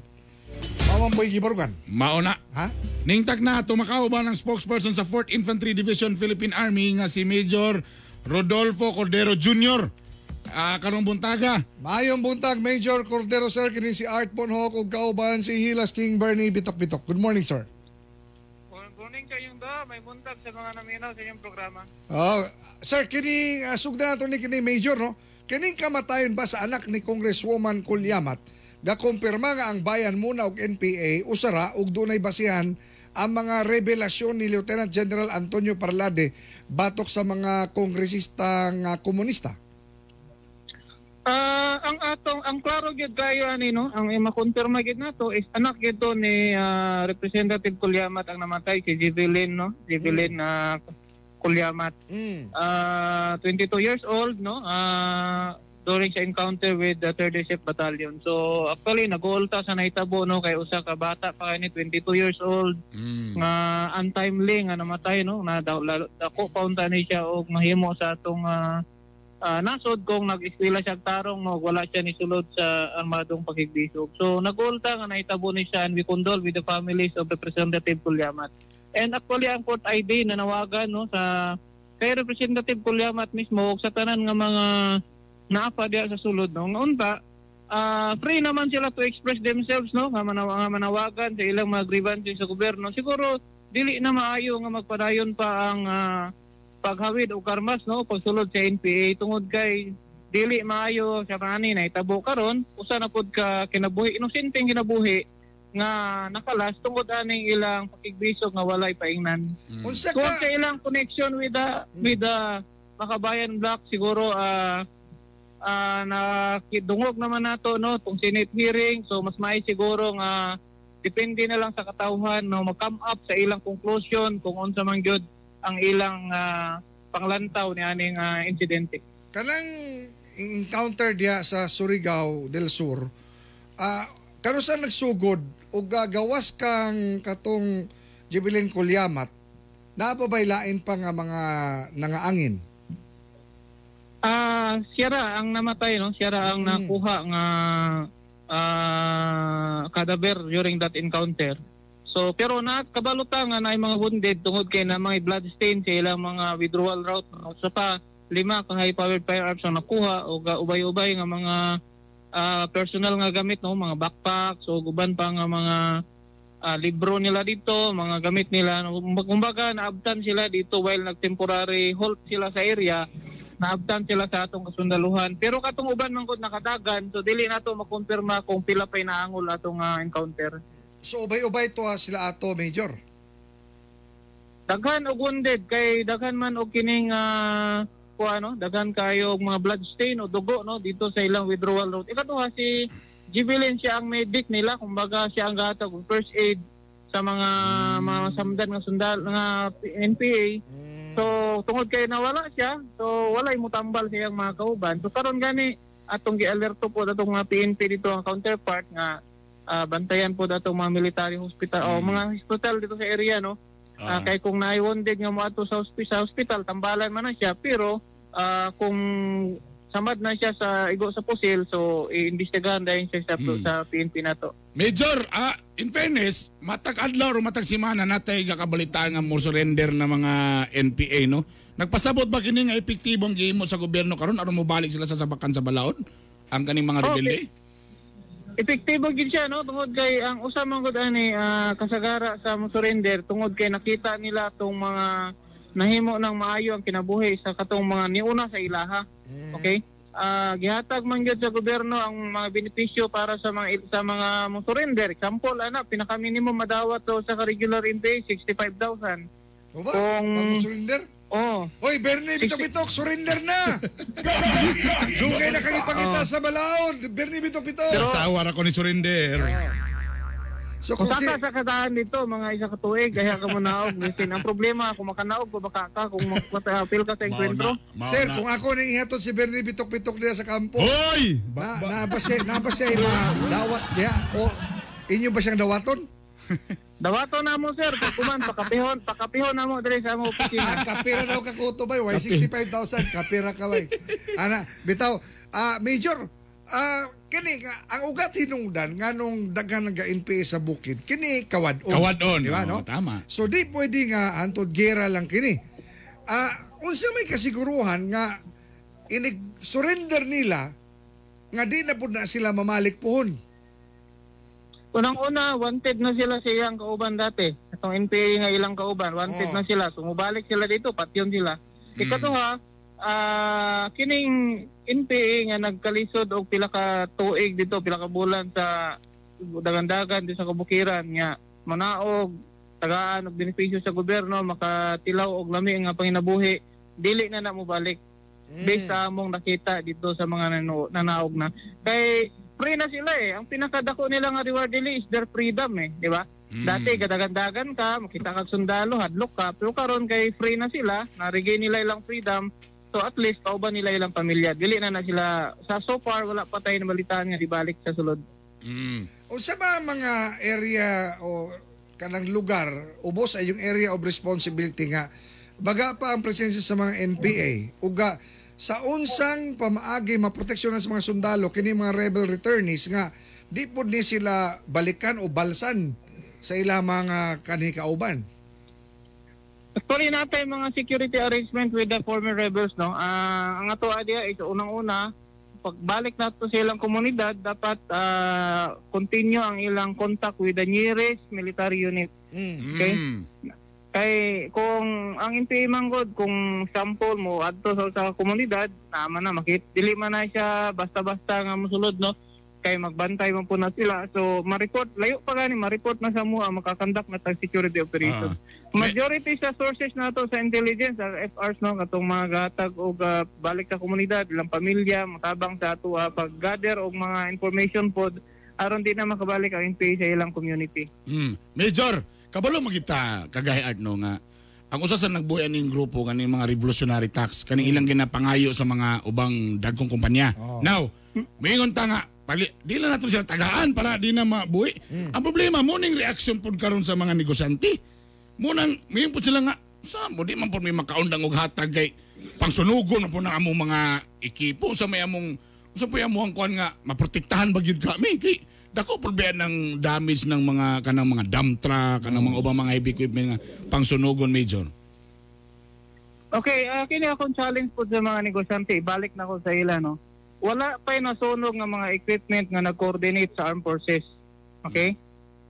Mamang boy gibarugan. Mauna. Ha? Ningtag na tumakaw ba ng spokesperson sa 4th Infantry Division Philippine Army nga si Major Rodolfo Cordero Jr. Ah, karong buntaga. Mayong buntag, Major Cordero Sir, kini si Art Bonhoc ug kauban si Hilas King Bernie Bitok Bitok. Good morning, sir. Morning kayong da, may buntag sa mga naminaw sa inyong programa. Oh, sir, kini uh, sugda nato ni kini Major, no? Kining kamatayon ba sa anak ni Congresswoman Kulyamat gakumpirma nga ang bayan muna og NPA usara ug dunay basihan ang mga revelasyon ni Lieutenant General Antonio Parlade batok sa mga kongresista nga komunista. Ah, ang atong ang klaro gyud kayo ani no, ang makonfirma gyud nato is anak gyud to ni ah, Representative Kulyamat ang namatay si Jivelin no, Jivelin na Kulyamat. Mm. Ah, 22 years old no. Ah, during sa encounter with the 3rd Shift Battalion. So actually nag-uulta sa naitabo no kay usa ka bata pa kay ni 22 years old nga untimely nga namatay no na dako paunta ni siya og mahimo sa atong ah, ah, nasod kung nag-eskwela siya tarong no wala siya ni sulod sa armadong pakigbisog. So nag-uulta nga naitabo ni siya and we condole with the families of Representative Kulyamat. And actually ang court ID na nawagan no sa kay Representative Kulyamat mismo ug sa tanan nga mga naapa diya sa sulod no nga unta ah, free naman sila to express themselves no nga, manaw- nga manawagan sa ilang mga grievances sa gobyerno siguro dili na maayo nga magpadayon pa ang ah, paghawid o karmas no? Pagsulod sa NPA tungod kay dili maayo sa kanani na itabo karon usa na pud ka kinabuhi. Inosenteng kinabuhi nga nakalas tungod aning ilang pakigbisog nga walay paingnan. Unsa tungod ka sa ilang connection with the with the Makabayan Block siguro ah ah nakidungog naman nato no? Tong Senate hearing. So mas may siguro nga depende na lang sa katawhan no? Mag-come up sa ilang conclusion kung unsa man gyud ang ilang ah, panglantaw ni aning ah, insidente. kanang encounter diya sa Surigao del Sur, ah kanusa nagsugod o gagawas kang katong Jubilin Kulyamat, napabailain pa nga mga nangaangin. Ah, siya ra ang namatay no, siya ra ang nakuha nga ah cadaver during that encounter. So pero nakabalota nga na mga wounded tungod kay na mga blood stain sa ilang mga withdrawal route no. So pa lima ka high powered firearms ang nakuha o ubay-ubay nga mga ah, personal nga gamit no, mga backpacks o guban pa nga mga ah, libro nila dito, mga gamit nila. Kumbaga, naabtan sila dito while nag-temporary halt sila sa area. Naabtan sila sa atong kasundaluhan. Pero katong uban man gud nakadagan, so dili nato makumpirma kung pila pay naangol atong ah, encounter. So ubay-ubay to ha, sila ato, Major. Daghan og wounded kay daghan man og kining ah, kuha, ano, daghan kayo og mga blood stain o dugo no dito sa ilang withdrawal route. Ikatuha si Jibilin siya ang medic nila, kumbaga siya ang gahatag og first aid sa mga mga samdan nga sundal nga NPA. So tungod kay nawala siya, so walay mo tambal sa iyang mga kauban. So karon gani atong gi-alerto po atong mga PNP dito ang counterpart nga ah, bantayan po datong mga military hospital o mga hospital dito sa area no. Ah, kay kung naay wounded nga mo ato sa hospital, sa hospital tambalan man na siya pero ah, kung samad na siya sa igo sa pusil so iimbestigahan dahil siya sa, Hmm. sa PNP nato. Major, ah, in fairness, matag adlaw o matag simana natay kakabalitaan nga mo surrender na mga NPA no. Nagpasabot ba kini nga epektibong gihimo sa gobyerno karon aron mo balik sila sa sabakan sa balaod? Ang kaning mga Okay. Epektibo gid siya no tungod kay ang usa man gud ani ah, kasagara sa mo surrender tungod kay nakita nila tong mga nahimo ng maayo ang kinabuhi sa katong mga niuna sa ilaha. Okay? Ah, gihatag man gyud sa gobyerno ang mga benepisyo para sa mga sa mga mo surrender. Example ana pinaka minimum madawat to sa regular intake 65,000. O ba? Kung surrender? Oh. Hoy, Bernie, bitok-bitok, surrender na! Dugay na kang ipangita sa balaod. Bernie, bitok-bitok. Sir, sawa ra ko ni surrender. So Kung kung si... sa kadaan dito, mga isa ka tuig, kaya ka mo naog. Listen, ang problema, kung makanaog, kung baka ka, kung makapil ka sa enkwentro. Sir, kung ako nang ihatod si Bernie bitok-bitok diya sa kampo. Hoy! Na, na ba siya, na ba siya yung mga dawat diya? O inyo ba siyang dawaton? Dawato na mo, sir. Kung kuman, pakapihon, pakapihon na mo dali sa mo Ah, opisina. kapira daw ka kuto ba? Why 65,000 kapira ka ba? Ana, bitaw, ah Major, ah kini nga ang ugat hinungdan nganong daghan nga NPA sa bukid kini kawadon. Kawadon, di ba oo, no? tama. So di pwede nga antod gera lang kini. Ah, unsa may kasiguruhan nga inig surrender nila nga di na pud na sila mamalik pohon. Unang-una, wanted na sila sa iyang kauban dati. Itong NPA nga ilang kauban, wanted Oo. na sila. Sumubalik sila dito, patyon sila. Ikatuha, ah kining NPA nga nagkalisod og pila ka tuig dito, pila ka bulan sa dagandagan di sa kabukiran nga manaog tagaan og benepisyo sa gobyerno makatilaw og lami nga panginabuhi dili na na mo balik based sa among nakita dito sa mga nano, nanaog na kay free na sila eh. Ang pinakadako nila nga reward dili is their freedom eh di ba? Dati gadagandagan ka, makita ka sundalo, hadlok ka, pero karon kay free na sila, na-regain nila ilang freedom, so at least kauban nila ilang pamilya. Dili na na sila, sa so far, wala pa tayo nabalitaan nga ibalik sa sulod. Mm. O sa ba mga area o kanang lugar, ubos ay yung area of responsibility nga, baga pa ang presensya sa mga NPA, uga sa unsang pamaagi maproteksyon sa mga sundalo kini mga rebel returnees nga di pud ni sila balikan o balsan sa ilang mga kanikauban. Actually, natin mga security arrangement with the former rebels, no? Ah, ang ato idea is unang-una, pagbalik nato sa ilang komunidad, dapat ah, continue ang ilang contact with the nearest military unit. Okay? Kay kung ang NPA manggod kung sample mo adto sa sa komunidad tama na makit dili man na siya basta-basta nga mosulod no? Kay magbantay man po na sila. So ma-report layo pa gani ma-report na sa mo ang makakandak na tag security operation. Majority sa sources nato sa intelligence sa FRs no? Katong mga gatag og ah, balik sa komunidad ilang pamilya matabang sa ato ah, pag-gather og mga information pod aron di na makabalik ang NPA sa ilang community. Mm. Major, kabalo magita kagayad no nga ang usa sa nagbuhay ning grupo kaning mga revolutionary tax kaning ilang ginapangayo sa mga ubang dagkong kumpanya. Now, moingon ta nga pali, di lang nato sila tagaan para di na mabuhi. Ang problema mo ning reaction pud karon sa mga negosyante. Munang, may po sila nga, sa mo, di man po may makaundang og hatag kay pangsunugon na po ng among mga ekipo sa may among sa po among kuan nga maprotektahan ba gyud kami kay dako problema ng damage ng mga kanang mga dump truck kanang mga ubang mga heavy equipment nga pangsunugon major. Okay, uh, kini akong challenge po sa mga negosyante, ibalik na ko sa ila no. Wala pa nasunog nga mga equipment nga nag-coordinate sa armed forces. Okay?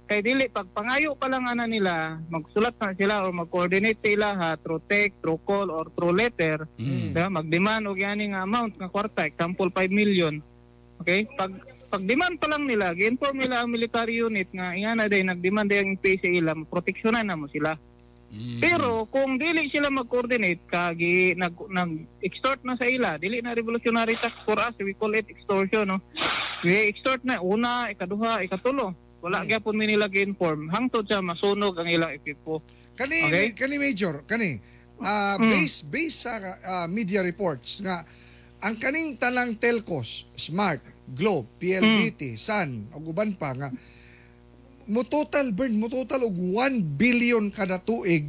Kay dili pag pangayo pa lang ana nila, magsulat na sila or mag-coordinate sila ha through text, through call or through letter. Diba? Mag-demand og yani nga amount nga kwarta, example 5 million. Okay? Pag pag demand pa lang nila, gi-inform nila ang military unit nga ingana day nag-demand yung pay sa ila, proteksyonan na mo sila. Pero kung dili sila mag-coordinate kagi nag nag-extort na sa ila, dili na revolutionary tax for us, we call it extortion, no. We extort na una, ikaduha, ikatulo. Wala gyapon mi nila gi-inform hangtod sa masunog ang ilang ekipo. Kani Okay. kani major kani ah, Mm. base base sa ah, media reports nga ang kaning talang telcos Smart, Globe, PLDT, Sun ug uban pa nga mo total burn mo total og 1 billion kada tuig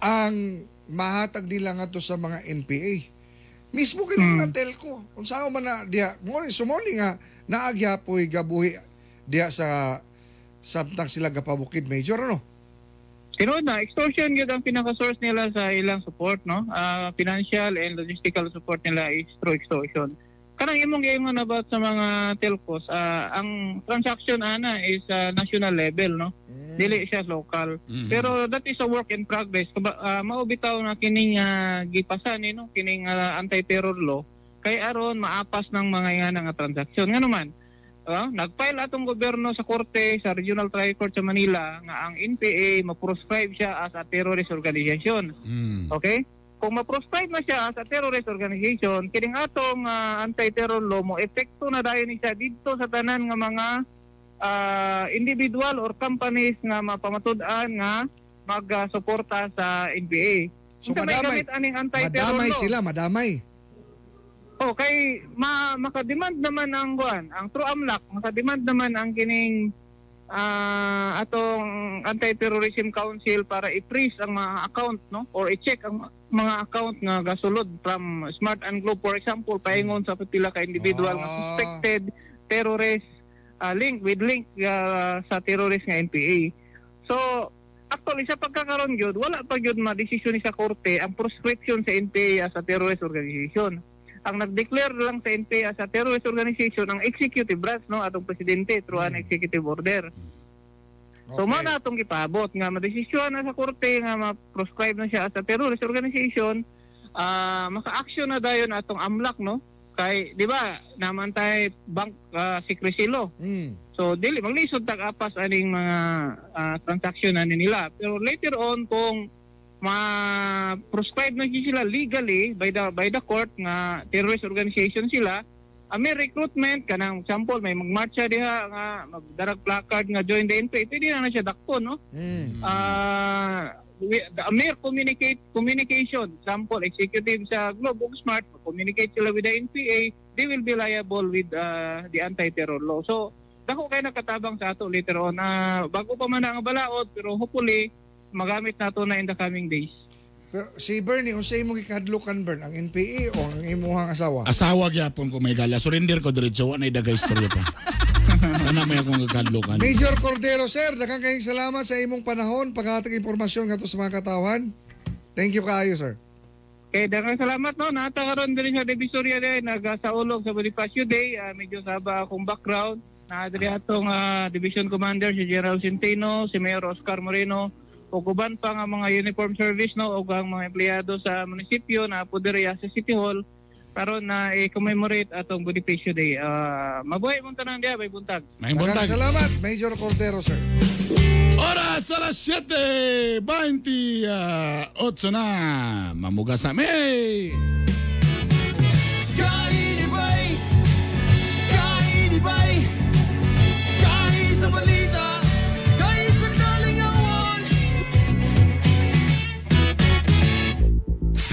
ang mahatag nila nga to sa mga NPA. Mismo kini Hmm. mga telco unsa man na diha mo ni sumoni nga naagya poy gabuhi diha sa samtang sila gapabukid major ano? Tinuod na, extortion yun ang pinaka-source nila sa ilang support, no? Ah, financial and logistical support nila is through extortion. Kanang imong gaingon about sa mga telcos, ah, ang transaction ana is ah, national level, no? Dili siya local. Mhm. Pero that is a work in progress. Kaba, ah, mao bitaw na kining ah, gipasan ni no, kining ah, anti-terror law kay aron maapas ng mga nga nga transaction. Nga naman, Ah, nag-file atong gobyerno sa korte sa Regional Trial Court sa Manila nga ang NPA ma-proscribe siya as a terrorist organization. Okay? Kung ma-proscribe na siya as a terrorist organization, kining atong ah, anti-terror law mo epekto na dayon ni siya dito sa tanan nga mga ah, individual or companies nga mapamatud-an nga mag-suporta sa NPA. So may madamay, aning anti-terror madamay law? sila, madamay. Oh, kay ma makademand naman ang kuan, ang true amlak, makademand naman ang kining ah, atong Anti-Terrorism Council para i-freeze ang mga account no or i-check ang mga account nga gasulod from Smart and Globe for example paingon sa pila ka individual nga Ah. suspected terrorist ah, link with link ah, sa terrorist nga NPA. So actually sa pagkakaroon gyud wala pa gyud ma-desisyon ni sa korte ang proscription sa NPA as a terrorist organization ang nag-declare lang sa NPA as a terrorist organization ang executive branch no atong presidente through an executive order. So mo na atong gipabot nga madesisyon na sa korte nga ma-proscribe na siya as a terrorist organization. Ah maka-action na dayon atong amlak no? Kay di ba naman tay bank ah, secrecy law. So dili maglisod tag apas aning mga ah, transaction na nila. Pero later on kung ma-proscribe na sila legally by the by the court nga terrorist organization sila ah, may recruitment kanang example may magmarcha diha nga magdarag placard nga join the NPA pwede na na siya dakpo no? Ah we- the mere communicate communication example executive sa Globe Smart communicate sila with the NPA they will be liable with ah, the anti-terror law. So dako kay nakatabang sa ato later on. Ah, bago pa man ang balaod pero hopefully magamit nato na in the coming days Pero si Bernie, unsa imong gikadlukan Bern ang NPA o ang imuhang asawa? Asawa gyapon ko may gala. Surrender ko diretso wa na dagay istorya pa. Ana may akong kakadlokan. Major Cordero, sir, daghang kayong salamat sa imong panahon paghatag impormasyon ngadto sa mga katawan. Thank you kaayo, sir. Okay, daghang salamat no. Nata karon diri sa Divisoria day nagasaulog sa Bonifacio Day. Ah, medyo saba akong background. Na diri atong ah, Division Commander si General Centeno, si Mayor Oscar Moreno, ug uban pa nga mga uniform service no ug ang mga empleyado sa munisipyo na puderiya sa City Hall karon na i-commemorate atong Bonifacio Day. Ah, mabuhay mong tanan diha bay buntag. May buntag. salamat, Major Cordero, sir. Oras a las 7.28 na. Mamugas na may.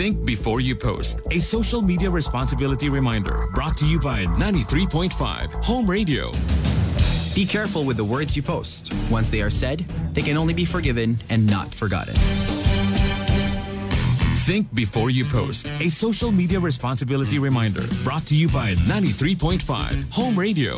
Think before you post. A social media responsibility reminder brought to you by 93.5 Home Radio. Be careful with the words you post. Once they are said, they can only be forgiven and not forgotten. Think before you post. A social media responsibility reminder brought to you by 93.5 Home Radio.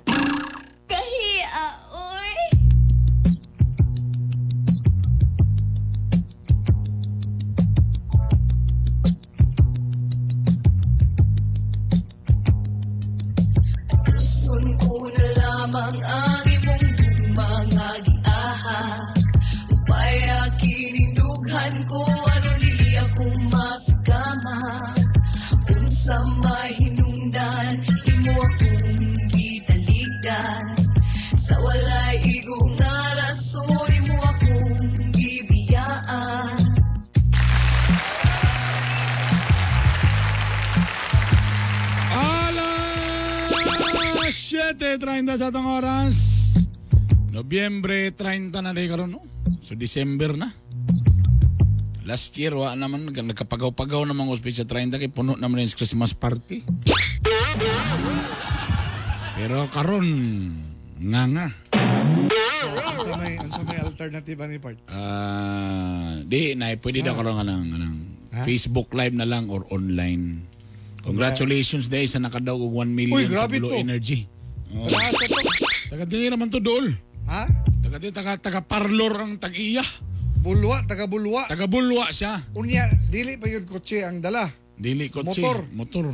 7.30 sa atong oras. Nobyembre 30 na rin karon no? So December na. Last year, wa naman, nag- nagkapagaw-pagaw namang ospice sa 30 kay puno naman yung Christmas party. Pero karon nga nga. Unsa may unsa may alternative ni part? Ah, di na pwede daw karon nga ng ng Ha? Facebook live na lang or online. Congratulations day sa nakadaw og 1 million Uy, sa Blue to. Energy. Oh. Taas na to. Taga dili naman to dol. Ha? Taga di taga taga parlor ang tag-iya. Bulwa, taga bulwa. Taga bulwa siya. Unya, dili pa yun kotse ang dala. Dili kotse. Motor. Motor.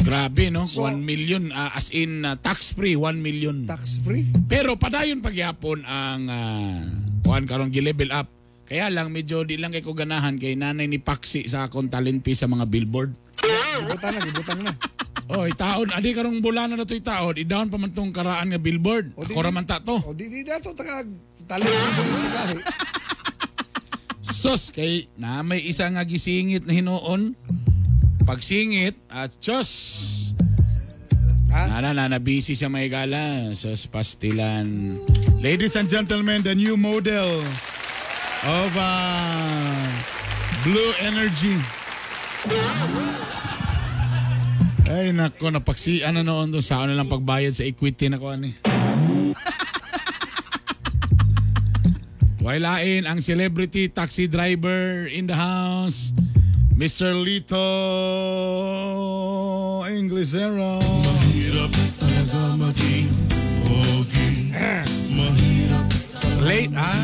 Grabe no, So- 1 million ah, as in ah, tax free 1 million. Tax free? Pero padayon pagyapon ang uh, kuan karon gi-level up. Kaya lang medyo di lang kay ko ganahan kay nanay ni Paxi sa akong talent fee sa mga billboard. Gibutang na, gibutang na. Oh, itaon adi karong bulana na to itaon, i-down pa man tong karaan nga billboard. O, di- Ako raman ta to. O di di dato taga talent dili sa gahi. Sus kay na may isa nga gisingit na hinuon. Pagsingit at Diyos. Na na na na busy siya may gala. Sus pastilan. Ladies and gentlemen, the new model of uh, Blue Energy. Ay nako, napaksian na noon doon sa ano lang pagbayad sa equity na ko ani. Wailain ang celebrity taxi driver in the house, Mr. Lito Inglesero. Mahirap talaga maging pogi. Mahirap Late, ha?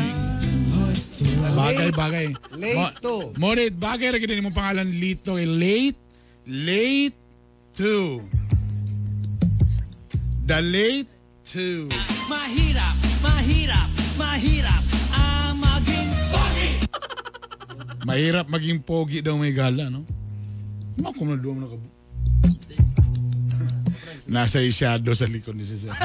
Bagay, bagay. Lito. Mo, Morit, bagay rin mo pangalan Lito. Eh. Late, late to. The late to. Mahirap, mahirap, mahirap ang maging pogi. Mahirap maging pogi daw may gala, no? Ano kung na doon nakabu? Nasa isyado sa likod ni Cesar.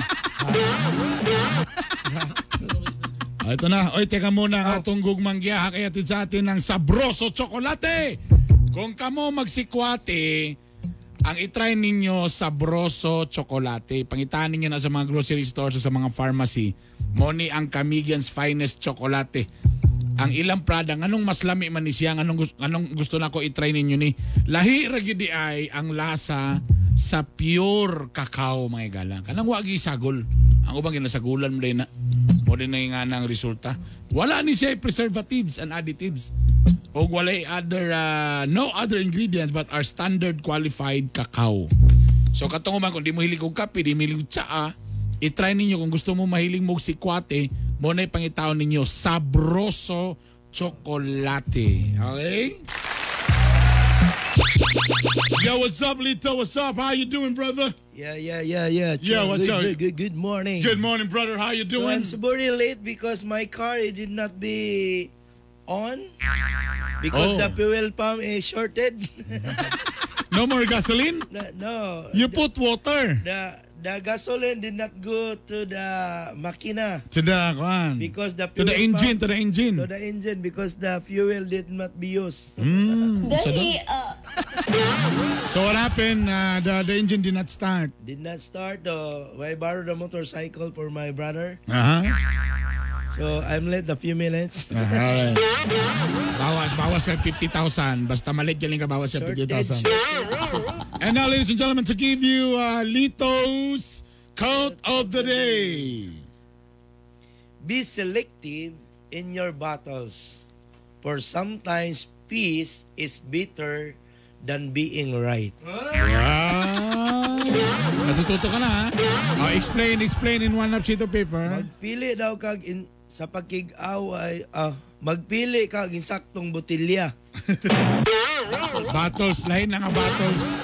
Ah, ito na. Oy, teka muna. Oh. Atong gugmang giyaha kaya sa atin ng sabroso tsokolate. Kung kamo magsikwate, ang itry ninyo sabroso tsokolate. Pangitaan ninyo na sa mga grocery stores o sa mga pharmacy. Moni ang Camigian's finest tsokolate. Ang ilang prada, anong mas lami man ni siya, anong, anong gusto na ko itry ninyo ni. Lahi ra gyud di ay ang lasa sa pure cacao mga igala. Kanang wagi sagol. Ang ubang ginasagulan mo din na. Mo din na nga ng resulta. Wala ni siya preservatives and additives. O wala other, uh, no other ingredients but are standard qualified cacao. So katong man kung di mo hilig og kape, di mo hilig og tsaa, i-try ninyo kung gusto mo mahiling mo og sikwate, mo na ipangitaon ninyo sabroso chocolate. Okay? Yo, what's up, Lito? What's up? How you doing, brother? Yeah, yeah, yeah, yeah. Yeah, Chong, what's good, up? Good, good, good morning. Good morning, brother. How you So doing? I'm super late because my car it did not be on because Oh. the fuel pump is shorted. No more gasoline? No, no. You put water. The the gasoline did not go to the makina To the, kuan. because the To the fuel engine, pump- to the engine. to the engine because the fuel did not be used. Mm, so, the- ah. so what happened? Uh, the, the engine did not start. Did not start. Uh, I borrowed a motorcycle for my brother. Uh-huh. So I'm late a few minutes. Alright. Bawas, bawas ka 50,000. Basta malit yan ka bawas sa 50,000. And now, ladies and gentlemen, to give you uh, Lito's quote of the day. Be selective in your battles, for sometimes peace is bitter than being right. Wow! Natututo ka na, ha? Oh, explain, explain in one sheet of paper. Magpili daw kag in, sa pagkig-away, ah, magpili kag insaktong botilya. Battles, lain na nga battles.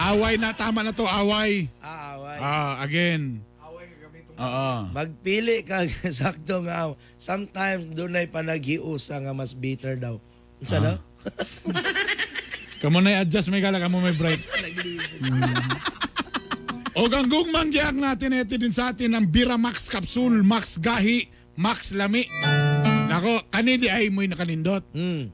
Away na, tama na to, away. Ah, away. Ah, again. Oo. Magpili kag saktong aw. Sometimes dunay panaghiusa nga mas bitter daw. Unsa daw? Kamu na i-adjust may gala, kamu may bright. Mm. O ganggung manggiyak natin ito din sa atin ang Bira Max Capsule, Max Gahi, Max Lami. Nako, kanidi ay mo'y nakanindot.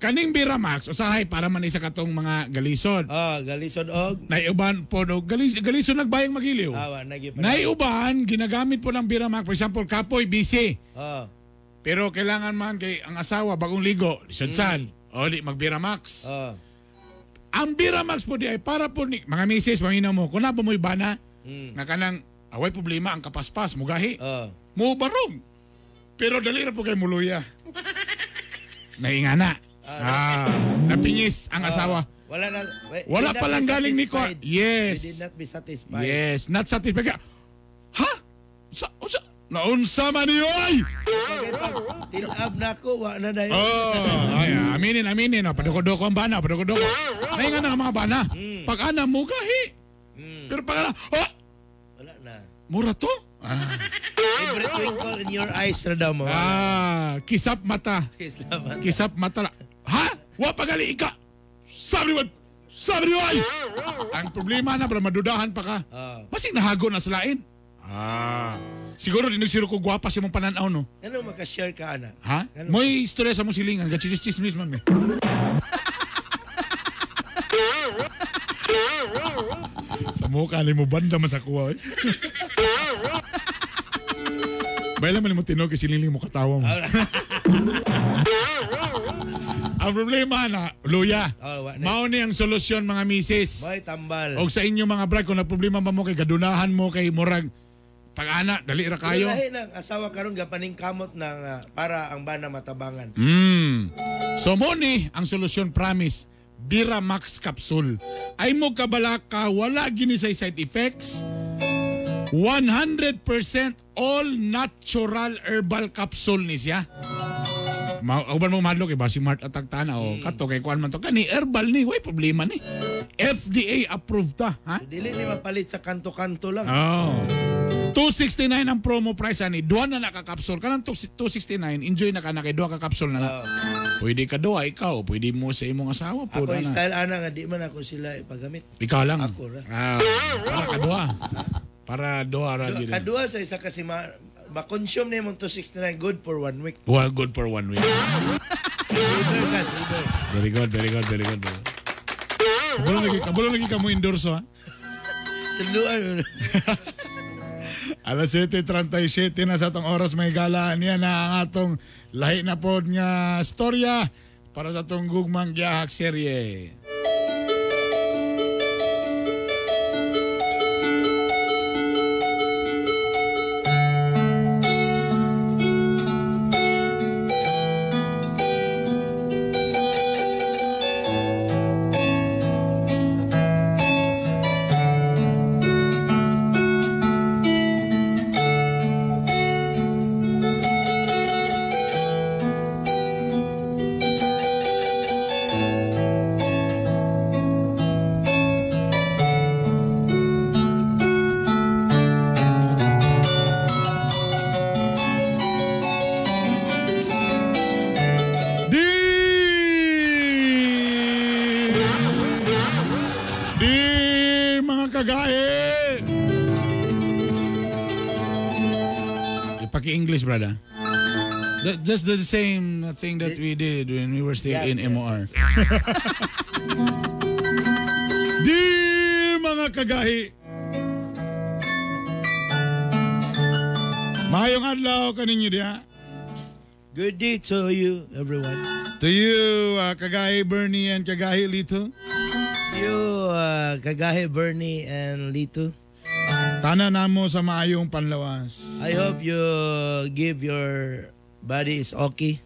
Kaning Bira Max, usahay para man isa katong mga galisod. Ah, galisod og? Naiuban po, no, galis, galisod nagbayang magiliw. Awa, nagipa. Naiuban, ginagamit po ng Bira Max. For example, kapoy, busy. Ah. Pero kailangan man kay ang asawa bagong ligo, lisansan. O di magbira max. Ah. Ang Bira Max po di ay para po ni mga misis pamina mo kun po mo'y bana Mm. nga kanang away problema ang kapaspas mugahi. Ah. Mo barong. Pero dali ra po kay muluya. Naingana. Ah, napingis ang asawa. Wala na we- Wala did not pa lang be galing ni ko. satisfied. Yes. We did not be satisfied. Yes, not satisfied. ka. Ha? Sa, sa, naunsa man niyo ay? Kaya pag tinab na ko, wa na dayon. Oh, ay, aminin, aminin. Oh, padoko-doko ang bana, padoko-doko. Naingan na ang mga bana. Pag ana, mugahi. Pero pag ana, oh, Wala na. mura to? Ah, Every twinkle in your eyes na daw mo. ah kisap mata. Kisap mata. Ha? Wa pagali ika. Sabi mo, sabi mo ay. Ang problema na, para madudahan pa ka. Basing nahago na sa lain. Ah. Siguro din nagsiro ko gwapa si mong pananaw, no? Ano makashare ka, ana? Ha? Ano? Mo'y istorya sa mong silingan. Gachis-chismis man, me. sa mukha ni mo banda man sa kuha. Eh. Baila man mo tinog kay sililing mo katawa mo. ang problema na, luya. Oh. Mao ni ang solusyon mga misis. Boy, tambal. O sa inyo mga brad, kung na problema ba mo kay gadunahan mo kay murag pag-ana, dali ra kayo. Lahi ng asawa karon gapaning kamot ng ah, para ang bana matabangan. Mm. So mo ni ang solusyon promise. Bira Max Capsule. Ay mo kabalaka, wala gini say side effects. 100% all natural herbal capsule ni siya. Ma uban mo madlo kay basi mart atag tana o kato kay kuan man to kani herbal ni way problema ni. FDA approved ta, ha? Dili ni mapalit sa kanto-kanto lang. Oh. 269 ang promo price ani. Duha na naka-capsule. Kanang 269, enjoy na ka na kay duha ka capsule na na. Pwede ka duha ikaw, pwede mo sa imong asawa po Ako na. style ana nga di man ako sila ipagamit. Ikaw lang. Ako ra. Ah, para ka duha. Para duha ra Do, gid. kadua sa isa kasi ma, ma-consume na yung 269 good for one week. Well, good for one week. Silver ka, silver. Very good, very good, very good. Very good. Kabalo lagi, kabalo lagi ka mo endorso ha. Tuluan. Alas 7.37 na sa atong oras may galaan yan na ang atong lahi na pod nga storya para sa atong gugmang giyahak serye. Paki-English, brother. That- just the same thing that we did when we were still Yeah, in yeah. MOR. Di mga kagahi! Mayong adlaw kaninyo diya. Good day to you, everyone. To you, uh, Kagahi Bernie and Kagahi Lito. You, uh, Kagahe, Bernie, and Lito. Tana namo sa maayong panlawas. I hope you give your body is okay.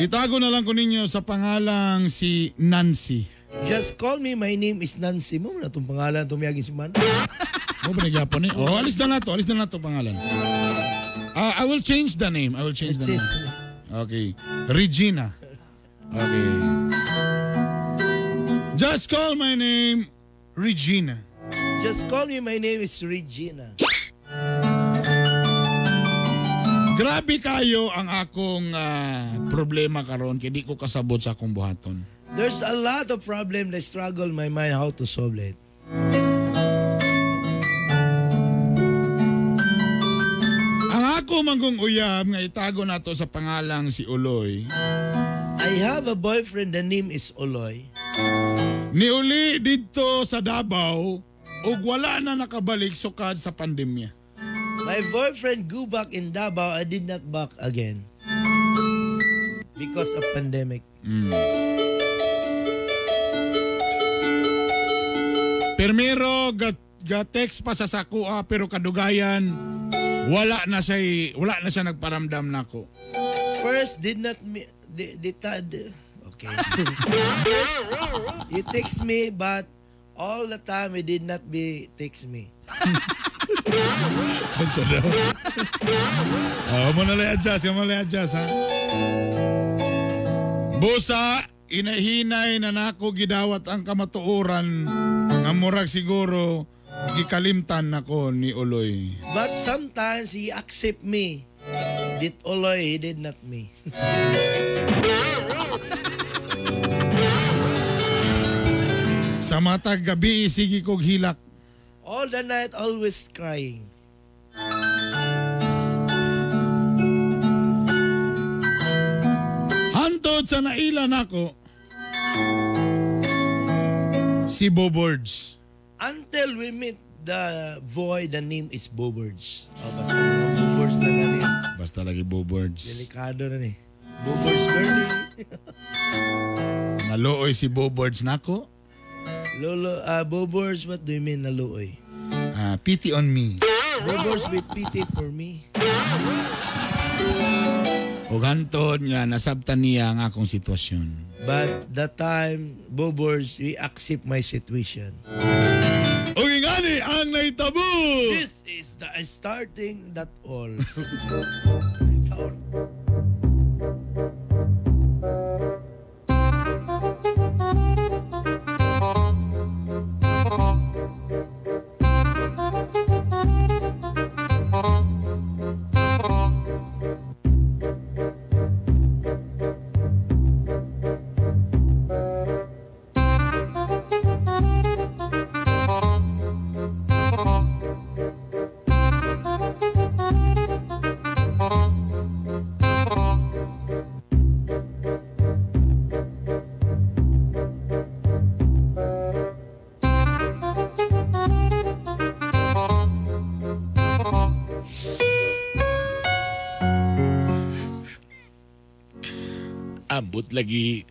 Itago na lang ko ninyo sa pangalang si Nancy. Just call me, my name is Nancy. Mo na itong pangalan tumiyagin si man. Mo ba nagyapon eh? Oh, alis na na to. Alis na na to pangalan. Ah, I will change the name. I will change the name. Okay. Regina. Okay. Just call my name Regina. Just call me, my name is Regina. Grabe kayo ang akong ah, problema karon kay di ko kasabot sa akong buhaton. There's a lot of problem that struggle my mind how to solve it. Ang ako manggong uyab nga itago nato sa pangalang si Uloy. I have a boyfriend, the name is Oloy. Niuli didto sa Davao ug wala na nakabalik sukad sa pandemya. My boyfriend go back in Davao, I did not back again. Because of pandemic. Permero ga, ga text pa sa sakua pero kadugayan wala na siya wala na siya nagparamdam nako. First, did not di, ta- di- okay. First, he text me, but all the time he did not be text me. Unsa daw? Oh, mo na lang adjust, mo na adjust ha. Busa, inahinay na nako gidawat ang kamatuoran nga murag siguro gikalimtan nako ni Uloy. But sometimes he accept me. Did Oloy, he did not me. Sa matag gabi sige kog hilak. all the night, always crying. Hantod sa naila nako si Bobords. Until we meet the boy, the name is Bobards. Oh, basta Bobards na ganit. Basta lagi Bobords. Delikado na ni. Bobards Bernie. Naluoy si Bobords nako. Lolo, uh, Bobards, what do you mean naluoy? Ah, pity on me. Bobards with pity for me. Ug hantod nga nasabtan niya ang akong sitwasyon. But that time, Bobards, we accept my situation. Ug ingani ang naitabo. This is the starting that all. Ambot lagi.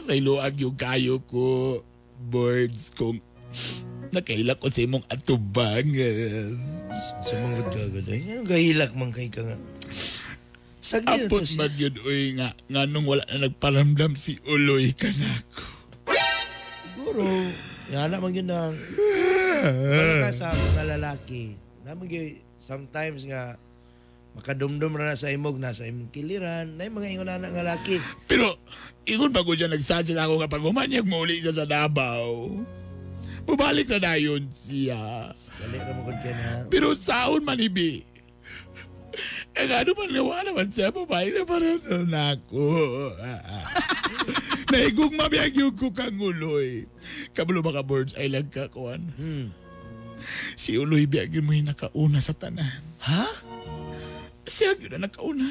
Pasayloag yung kayo ko. Birds kung nakailak ko sa imong atubangan. Sumangod ka agad. Ay, anong gahilak man kay ka nga? Sagdi na Apot man yun, uy, nga, nga nung wala na nagparamdam si Uloy ka na ako. Siguro, yan naman yun sa mga lalaki. Naman yun, sometimes nga, makadumdum na sa imog, nasa imong kiliran, na yung mga ingon na nga laki. Pero, ingon ba ko dyan nagsadya ako nga pag umanyag mo uli siya sa Davao. Bumalik na na yun siya. Dali na mo na. Pero saon man ibi. Eh, ano man nawa naman siya, babae na parang sa nako. Naigong mabiyag yung ko kang uloy. Kabalo mga birds ay lang ka, kuwan. Si uloy biyag mo yung nakauna sa tanan. Ha? Siya yun na nakauna.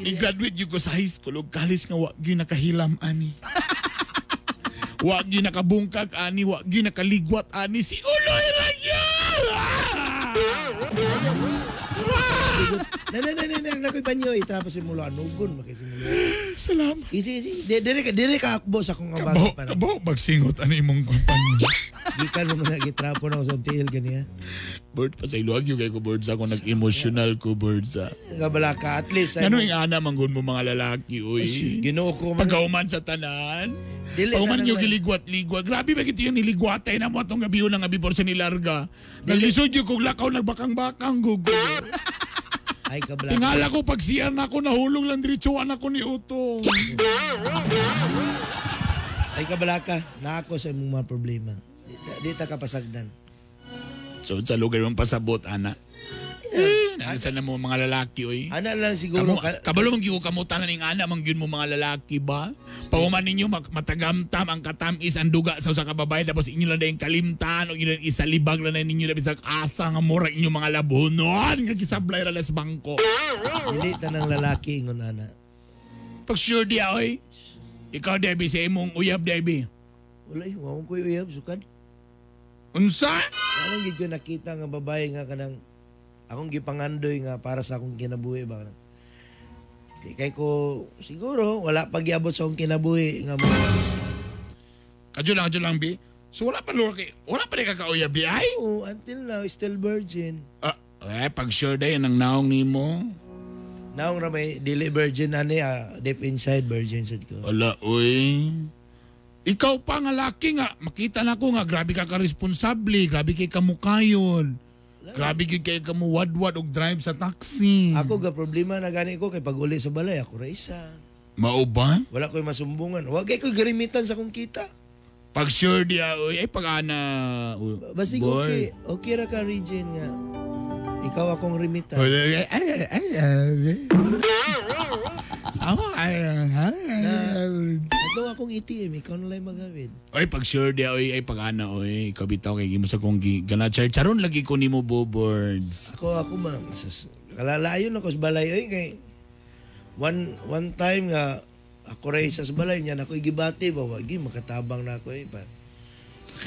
I-graduate yun ko sa high school o college nga wag yun nakahilam ani. wag yun nakabungkag ani, wag yun nakaligwat ani. Si uloy ra Na na na na nakoy banyo itapos yung mulo anugon makisimulo. Salamat. Easy easy. Di dire ka dire ka akbo sa kong Kabo, abago pa. kabo, magsingot ano imong kumpanyo. Gikan mo na gitrapo na ako sa tail kaniya. Bird pa sa iluag yung kay ko birds ako nag-emotional ko birds ah. Nga bala ka at least. Ano yung ana manggon mo mga lalaki uy. Ginoo ko man. Pagkauman sa tanan. Dili Pagkauman na nyo lang- giligwat-ligwat. Grabe ba kito yung niligwatay na mo atong gabi yun nga before sa nilarga. Naglisod yung kong lakaw nagbakang-bakang gugo. Ay kabala. Tingala ko pag siya na ako nahulog lang diretsuan ako ni Utong. Ay kabala ka. Na ako sa imong mga problema. Di, di ta kapasagdan. So sa lugar mong pasabot ana. Eh, nasa na mo mga lalaki oy. Ana lang siguro. Kamu, ka- kabalo mang giwo kamutan na ning ana mang gyud mo mga lalaki ba? Pauman ninyo matagamtam ang katamis ang duga sa usa ka babae tapos inyo lang dayong kalimtan o inyo isalibag lang na ninyo labis sa asa nga mura inyo mga labunon nga gisablay ra las bangko. Dili ta ng lalaki ingon ana. Pag sure di oy. Ikaw Debbie sa imong uyab Debbie. Wala wawang ko uyab sukad. Unsa? Gid ko nakita nga babae nga kanang akong gipangandoy nga para sa akong kinabuhi ba. Di kay ko siguro wala pagyabot sa akong kinabuhi nga mo. Kadyo lang, kadyo lang, Bi. So wala pa lor kay, wala pa rin kakauyab, Bi, ay? Oo, until now still virgin. Ah, eh, pag sure day, ang naong ni mo. Naong ra may dili virgin ani ah, deep inside virgin sad ko. Wala, uy. Ikaw pa nga laki nga, makita na ko nga, grabe ka ka-responsable, grabe kay kamukayon. Grabe kay kay kamu wadwad og drive sa taxi. Ako ga problema na gani ko kay pag uli sa balay ako ra isa. Mao ba? Wala ko'y masumbungan. Wa kay ko garimitan sa akong kita. Pag sure diya, uy, ay pag ana. Basig okay, okay ra ka region nga. Ikaw akong rimitan. Wala, ay, ay, ay, ay, ay. Sama ay, Ito akong ATM, ikaw na lang magawin. Oy, pag sure diya, oy, ay pag ana, oy, ikaw bitaw kay gimo sa kong gi, gana char charon lagi ko nimo boards. Ako ako man sas- kalalayon ako sa balay oy kay one one time nga ako ra isa sa balay niya ako igibati ba wagi makatabang na ako eh pa.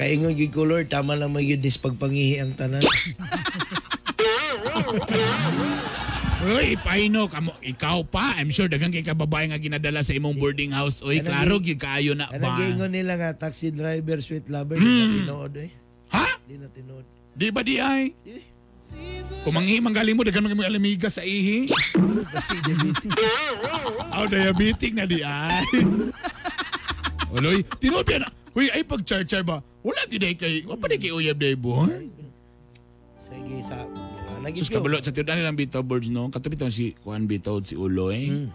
Kaingon gid ko Lord tama lang magyud dis pagpangihi ang tanan. Uy, paino kamo ikaw pa. I'm sure daghang kay kababae nga ginadala sa imong boarding house. Uy, klaro gyud kaayo na ba. giingon nila nga taxi driver sweet lover di na Mm. tinuod eh. Ha? Di na tinuod. Di ba di ay? Kung manghi manggaling mo daghan mga alamiga sa ihi. Kasi diabetes. Aw diabetic na di ay. Uloy, tinuod na. Uy, ay pag char char ba? Wala ay kay, wa pa di kay uyab day boy. Sige sa Sus kabalo sa tiyan lang bitaw birds no. Katabi to si Juan Bitaw si Uloy.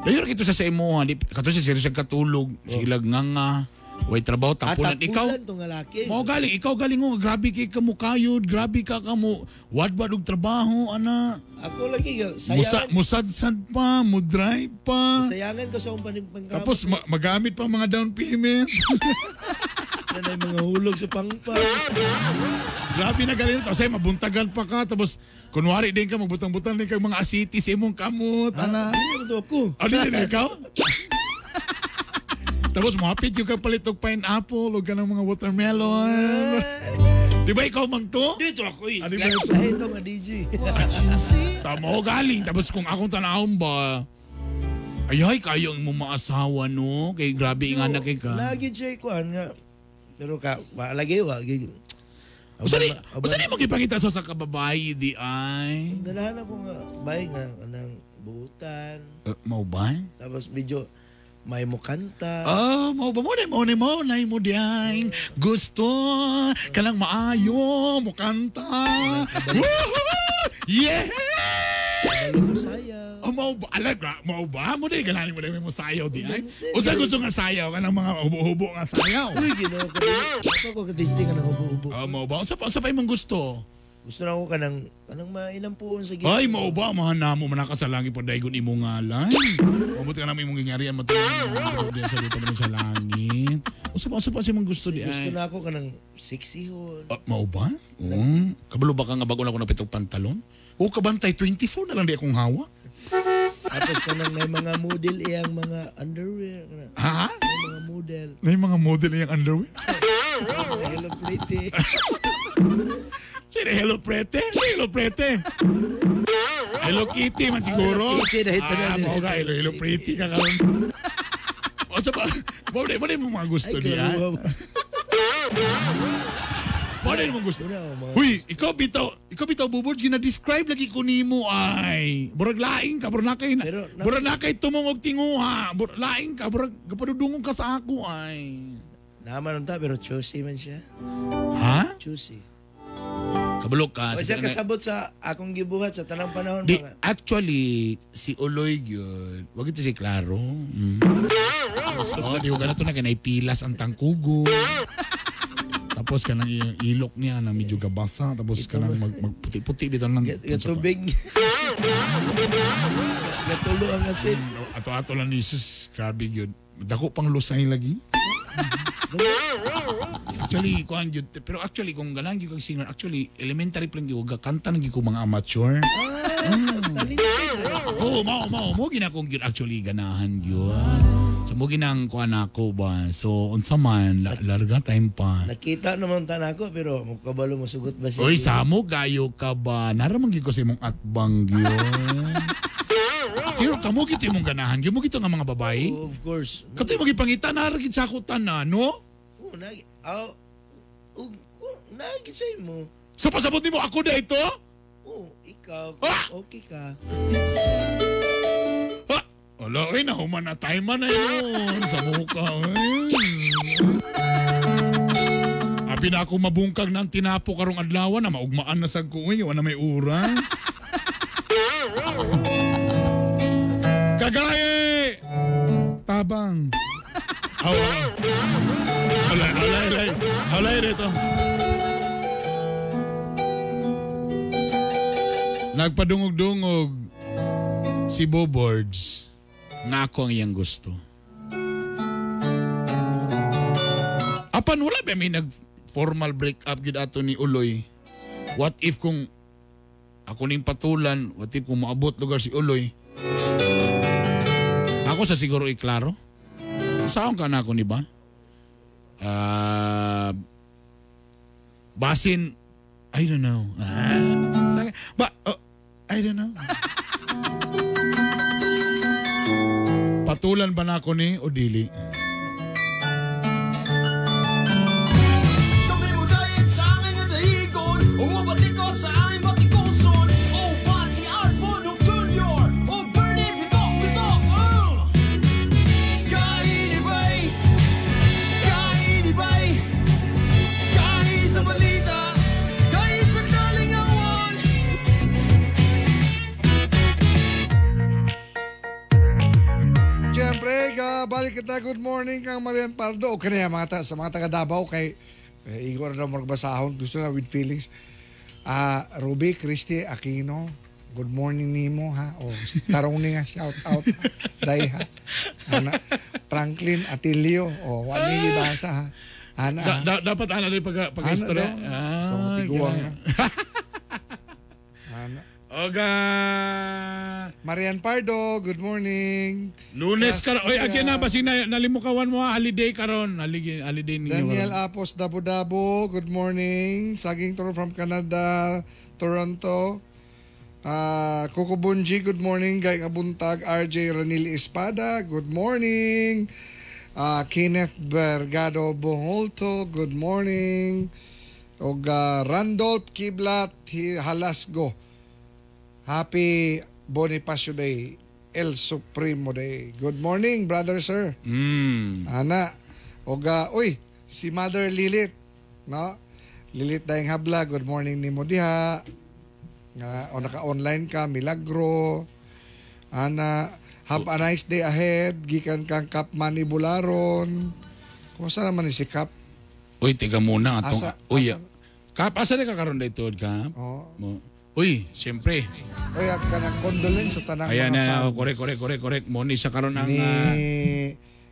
Layo kito sa sa imo, di kato sa serious katulog, silag nganga. Way trabaho tapunan ikaw. Atapulan tong lalaki. Mo galing, ikaw galing mo, grabe kay kamo kayod, grabe ka kamo, wadwad og trabaho, ana. Ako lagi nga Musa, sayangan. musadsad pa, mo drive pa. Sayangan ko sa akong paningpangkamot. Tapos ma- magamit pa mga down payment. na mga hulog sa pangpa. grabe na galing to. Kasi mabuntagan pa ka. Tapos kunwari din ka, magbutang-butang din ka mga asiti sa imong kamot. ana. Ano to ako? Ano din ikaw? Tapos mahapit yung kapalit og pineapple o ganang mga watermelon. Di ba ikaw man to? Dito ako eh. Ah, di ba ito? Ay, ito nga DJ. Tamo galing. Tapos kung akong tanahon ba, ay ay kayo ang mga asawa no. Kay grabe na kay ka. Lagi siya kuhan nga. Pero ka, wa lagi wa. Usa ni, usa ni magipangita sa sa kababae di ay. Ganahan ako nga, bay nga, kanang buutan. Uh, mau ba? Tapos medyo, may mo kanta. Oh, mau ba mo na mo ni mo na mo diay. Gusto kanang maayo mo kanta. Woohoo! Yeah! Balo mo saya. Oh, mau ba? Alag, mau ba? Mo din gananin mo na mo sayaw di ay. Usa gusto nga sayaw kanang mga hubo-hubo nga sayaw. Uy, ginoo ko. Ako ko katisting ka ng hubo-hubo. Oh, mau ba? Usa pa usa pa imong gusto. gusto na ako kanang kanang mainampuon sa Ay, mao ba? Mahana mo manakasalangi pa daigon imo ngalan. Mabuti ka namin imong gingarian mo diyan sa luto mo sa langit. Usa pa usa pa si mong gusto di Gusto ay. na ako kanang sexy hon. Ah, mao ba? Oo. Kabalo ba ka nga bago na ako napitog pantalon? O kabantay 24 na lang di akong hawa. Tapos kanang may mga model iyang mga underwear. kanang- Ha? May mga model. May mga model yung underwear. Hello pretty. Sino Hello Prete? Hello Prete. Hello Kitty man siguro. Hello Kitty, Ah, tanan- mao ka Hello, Hello Pretty ka karon. O sa pa, mo na mo na mga gusto Ay, niya. kaluwa. Mo na mga gusto. Huy, ikaw bitaw, ikaw bitaw bubod gina-describe lagi ko nimo ay. Burag laing ka, burag nakay na. Burag nakay tumungog tinguha. Burag laing ka, burag gapadudungog ka sa ako ay. Naman unta pero choosy man siya. Ha? Choosy. Kabulok ka. O siya kasabot sa akong gibuhat sa tanang panahon Di, mga actually, si Uloy yun, wag ito si Claro. Mm. oh, di ko ganito na kanay pilas ang tangkugo. Tapos kanang i- ilok niya na medyo gabasa. Tapos kanang mag, magputi-puti dito lang. gatubig. Gatulo ang asin. Ato-ato lang ni Jesus. Grabe yun. Dako pang lusay lagi. actually, kuhan yun. Pero actually, kung ganang yun kang singer, actually, elementary pa lang yun. Kanta nang yun ko mga amateur. Oo, oh, mao, mao. Mo gina kong yun actually ganahan yun. So, mo ginang kuhan ako ba? So, unsa man, la, larga time pa. Nakita naman tan ako pero mukabalo mo sugot ba siya? Uy, samo, gayo ka ba? Naramang ko sa imong atbang yun. Siro, kamo gito imong ganahan. Yung mo gito nga mga babae. of course. Katoy magipangita naragid sa akutan na, no? Oo, na, aw, oh, nagisay mo. So pasabot nimo ako na ito? Oo, ikaw, okay ka. Wala, ay nahuman na time man na yun. Sa mukha, ay. Abi na ako mabungkag ng tinapo karong adlaw na maugmaan na sa kuwi, wala may oras. Kagaye! Tabang. Awa. Alay, alay, alay. Alay rito. Nagpadungog-dungog si Bobords nga ako ang iyang gusto. Apan wala ba may nag formal break up gid ato ni Uloy? What if kung ako ning patulan, what if kung maabot lugar si Uloy? Ako sa siguro iklaro. Saan ka na ako ni ba? Ah basin I don't know. Ah, ba, I don't know. Patulan ba na ako ni o dili? Dahil sa aking nadahigon Umabati ko kita. Good morning kang Marian Pardo. O kanaya mga ta, sa mga taga Davao kay eh, Igor na magbasahon. Gusto na with feelings. Ah, Ruby, Christy, Aquino. Good morning nimo ha. O tarong ni nga shout out. Dai ha. Ana Franklin Atilio. O wani gibasa ha. Ana. Da, da, dapat ana rin pag pag. Ah, mga tiguang ganun. Oga. Marian Pardo, good morning. Lunes karon. Oy, agyan na basi na nalimukawan mo ha, holiday karon. Holiday, holiday ninyo. Daniel karon. Apos Dabo Dabo, good morning. Saging Toro from Canada, Toronto. Ah, Coco Bunji, good morning. Gay Abuntag, RJ Ranil Espada, good morning. Ah, Kenneth Bergado Boholto, good morning. Og ah, Randolph Kiblat Halasgo. Happy Bonifacio Day. El Supremo Day. Good morning, brother sir. Mm. Ana. Oga, uy, si Mother Lilith, no? Lilith dayang habla, good morning ni mo diha. Nga, o naka-online ka, milagro. Ana, have a nice day ahead. Gikan kang Kap Manny Bularon. Kumusta naman ni si Kap? Uy, tiga muna atong Asa- Uy, asa- Kap, asa na ka karon dito, Kap? Oo. Mo. Uy, siyempre. Oy, ang kanang condolence sa tanang Ayan mga na, fans. correct, correct, correct, correct. Mo ni sa karon ang Ni ah,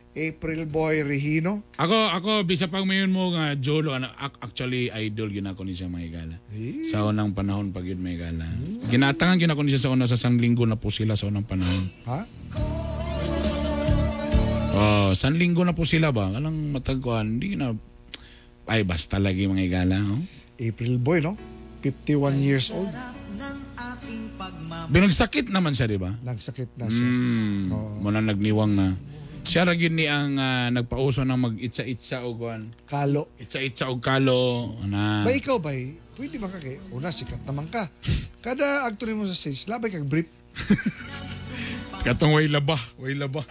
April Boy Regino. Ako, ako, bisa pang mayon mo nga, Jolo, ano, ac- actually, idol yun ako ni siya may gala. Sa unang panahon pag yun may gala. Ginatangan yun ako ni siya sa una sa sanglinggo na po sila sa unang panahon. Ha? Oh, sanlinggo na po sila ba? Anong matagkuhan? Hindi na, ay basta lagi mga gala. Oh. April Boy, no? 51 years old. Binagsakit naman siya, di ba? Nagsakit na siya. Mm, muna nagniwang na. Siya ra gyud ni ang ah, nagpauso ng mag-itsa-itsa o kuan. Kalo. Itsa-itsa og kalo na. Ba ikaw ba, pwede ba ka kay una sikat naman ka. Kada agto mo sa stage, labay kag brief. Katong way laba, way laba.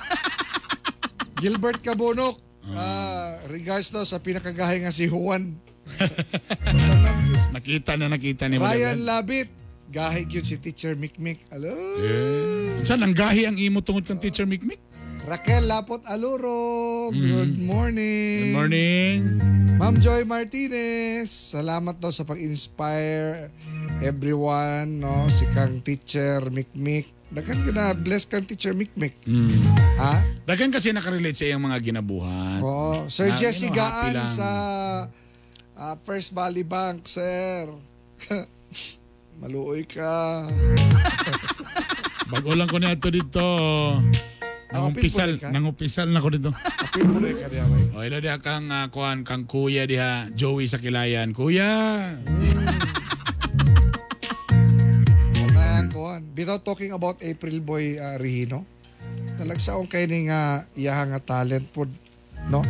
Gilbert Cabonok. ah, regards daw sa pinakagahay nga si Juan. nakita na nakita ni Ryan. Labit. Gahay gyud si Teacher Mikmik. Hello. Saan ang gahi ang imo tungod kang teacher Mikmik? Raquel Lapot Aluro. Good morning. Good morning. Ma'am Joy Martinez, salamat daw sa pag-inspire everyone, no? Si kang teacher Mikmik. Dagan ka na, bless kang teacher Mikmik. Mm. Ha? Dagan kasi nakarelate sa iyang mga ginabuhat. Oo. Sir Na, Jesse Gaan sa ah, First Valley Bank, sir. Maluoy ka. Bago lang ko na ito dito. Nangupisal, ka? nangupisal na ko dito. Apil ka diya, bay. O ilo diha kang uh, kuan kang kuya diha, Joey sa Kilayan. Kuya. Mga kuhan. Without talking about April Boy uh, Regino, talagsaon kay ni nga iyaha nga talent po, no?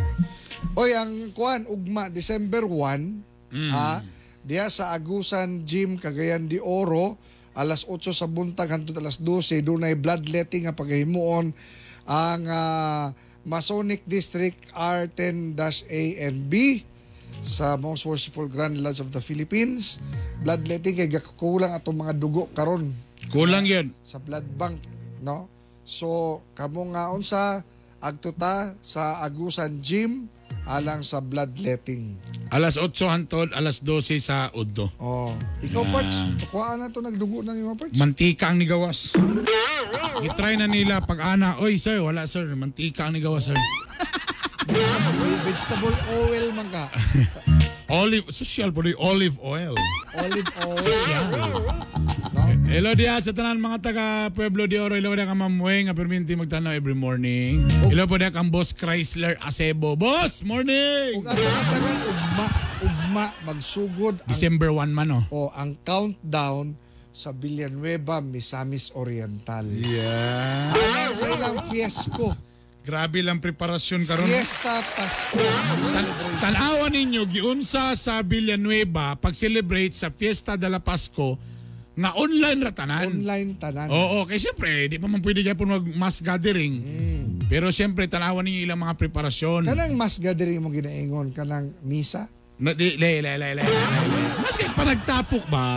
Oy, ang kuhan, ugma, December 1, Mm. ha? Diya sa Agusan Gym, Cagayan de Oro, alas 8 sa buntag hangtod alas 12, dunay bloodletting nga paghimuon ang ah, Masonic District R10-A and B sa Most Worshipful Grand Lodge of the Philippines. Bloodletting kay gakulang atong mga dugo karon Kulang yun. sa blood bank, no? So, kamo nga unsa agtuta sa Agusan Gym alang sa bloodletting. Alas 8 hantod, alas 12 sa Uddo. Oh, ikaw Ah. parts, kuha na to nagdugo na yung mga parts. Mantika ang nigawas. Gitry na nila pag ana, oy sir, wala sir, mantika ang nigawas sir. Vegetable oil man ka. Olive, social po olive oil. Olive oil. Social. Hello diha sa tanan mga taga Pueblo de Oro. Hello diha ka Ma'am Weng, nga perminti magtanaw every morning. Hello po diha kang Boss Chrysler Acebo. Boss, morning! Ug ato nga tanan ugma, ugma magsugod ang December 1 man oh. o ang countdown sa Villanueva, Misamis Oriental. Yeah. Ano sa ilang fiesco. Grabe lang preparasyon karon. Fiesta Pasko. Tan- Tanawa ninyo giunsa sa Villanueva pag-celebrate sa Fiesta de la Pasco nga online ra tanan. Online tanan. Oo, kay siyempre, di pa man pwede gyapon mag mass gathering. Pero siyempre tanawa ninyo ilang mga preparasyon. Kanang mas gathering mo ginaingon kanang misa. Na, di, le, le, le, le, le, le. Mas kay pa nagtapok ba?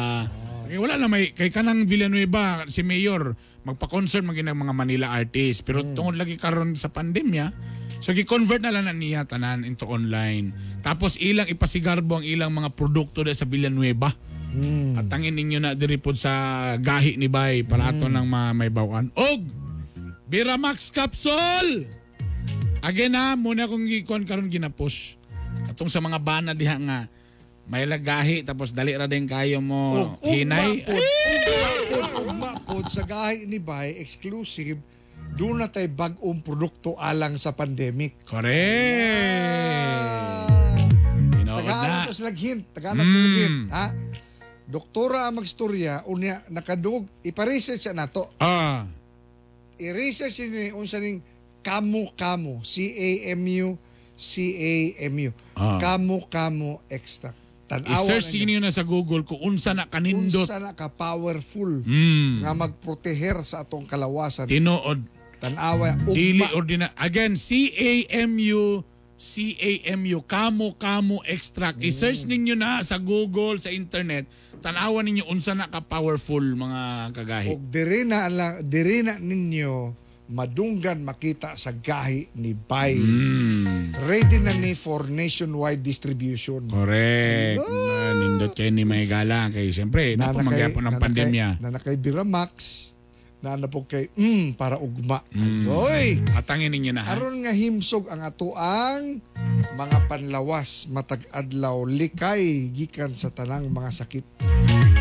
Kay wala na may kay kanang Villanueva si Mayor magpa-concert maging ng mga Manila artist pero tungod lagi karon sa pandemya so gi-convert na lang na niya tanan into online. Tapos ilang ipasigarbo ang ilang mga produkto dahil sa Villanueva. At tangin ninyo na diri pod sa gahi ni Bay para ato nang ma may bawaan. Og Biramax capsule. Again na muna kong gikon karon ginapush. Katong sa mga bana diha nga may lagahi tapos dali ra din kayo mo Ug- hinay. Ugma pod, ugma sa gahi ni Bay exclusive doon na tay bag-ong produkto alang sa pandemic. Correct. Tinood Tagaan na. to silang hint. Tagaan to Mm. hint. Ha? Doktora ang magstorya, unya nakadug, ipa-research na to. Ah. I-research ni unsa ning kamu-kamu, C-A-M-U, C-A-M-U. Ah. Kamu-kamu extract. Tanawa I-search ninyo. niyo na sa Google kung unsa na kanindot. Unsa na ka powerful Mm. nga magproteher sa atong kalawasan. Tinood. Tanawa. Dili ordina. Again, C-A-M-U C-A-M-U, Kamo Kamo Extract. Mm. I-search ninyo na sa Google, sa internet. Tanawan ninyo unsa na ka-powerful mga kagahi. Og diri na ala, diri na ninyo madunggan makita sa gahi ni Bay. Mm. Ready na ni for nationwide distribution. Correct. Uh, nindot kayo ni may gala. Kay siyempre, na po magyapon ng pandemya. Na nakay Biramax, na na po kay mm, para ugma. Mm. Oy! Atangin ninyo na ha. Aron nga himsog ang atuang mga panlawas matag adlaw likay gikan sa tanang mga sakit.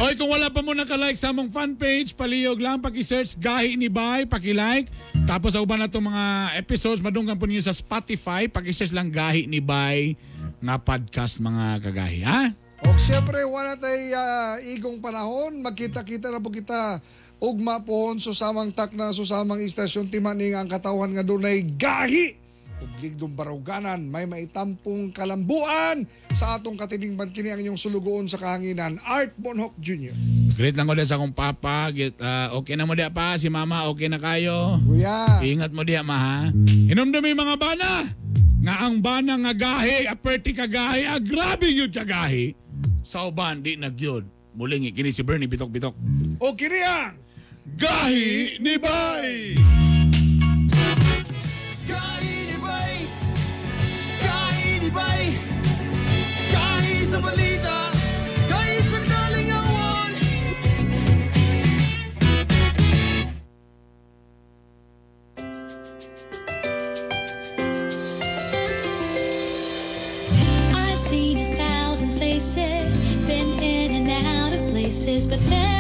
Oy, kung wala pa mo naka-like sa among fan page, palihog lang, paki-search Gahi ni Bay, paki-like. Tapos sa uban na itong mga episodes, madunggan po niyo sa Spotify, paki-search lang Gahi ni Bay nga podcast mga kagahi, ha? O siyempre wala tay ah, igong panahon magkita-kita na po kita ugma pohon susamang tak na susamang istasyon timaning ang katawan nga dunay gahi ug ligdong baruganan may maitampong kalambuan sa atong katiningban kini ang inyong sulugoon sa kahanginan Art Bonhoc Jr. Great lang din sa akong papa. Get, ah, okay na mo dia pa. Si mama, okay na kayo. Kuya. Ingat mo dia ma ha. Inumdumi mga bana. Nga ang bana nga gahi, aperti ka gahi, ah, grabe yun ka gahi. Sa uban, di nagyod. Muling kini si Bernie bitok-bitok. O kini ang Gahi ni Bay! Gahi ni Bay! Gahi ni Bay! Gahi sa balita! Gahi sa kalingawan! I've seen a thousand faces, been in and out of places, but there's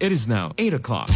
It is now 8 o'clock.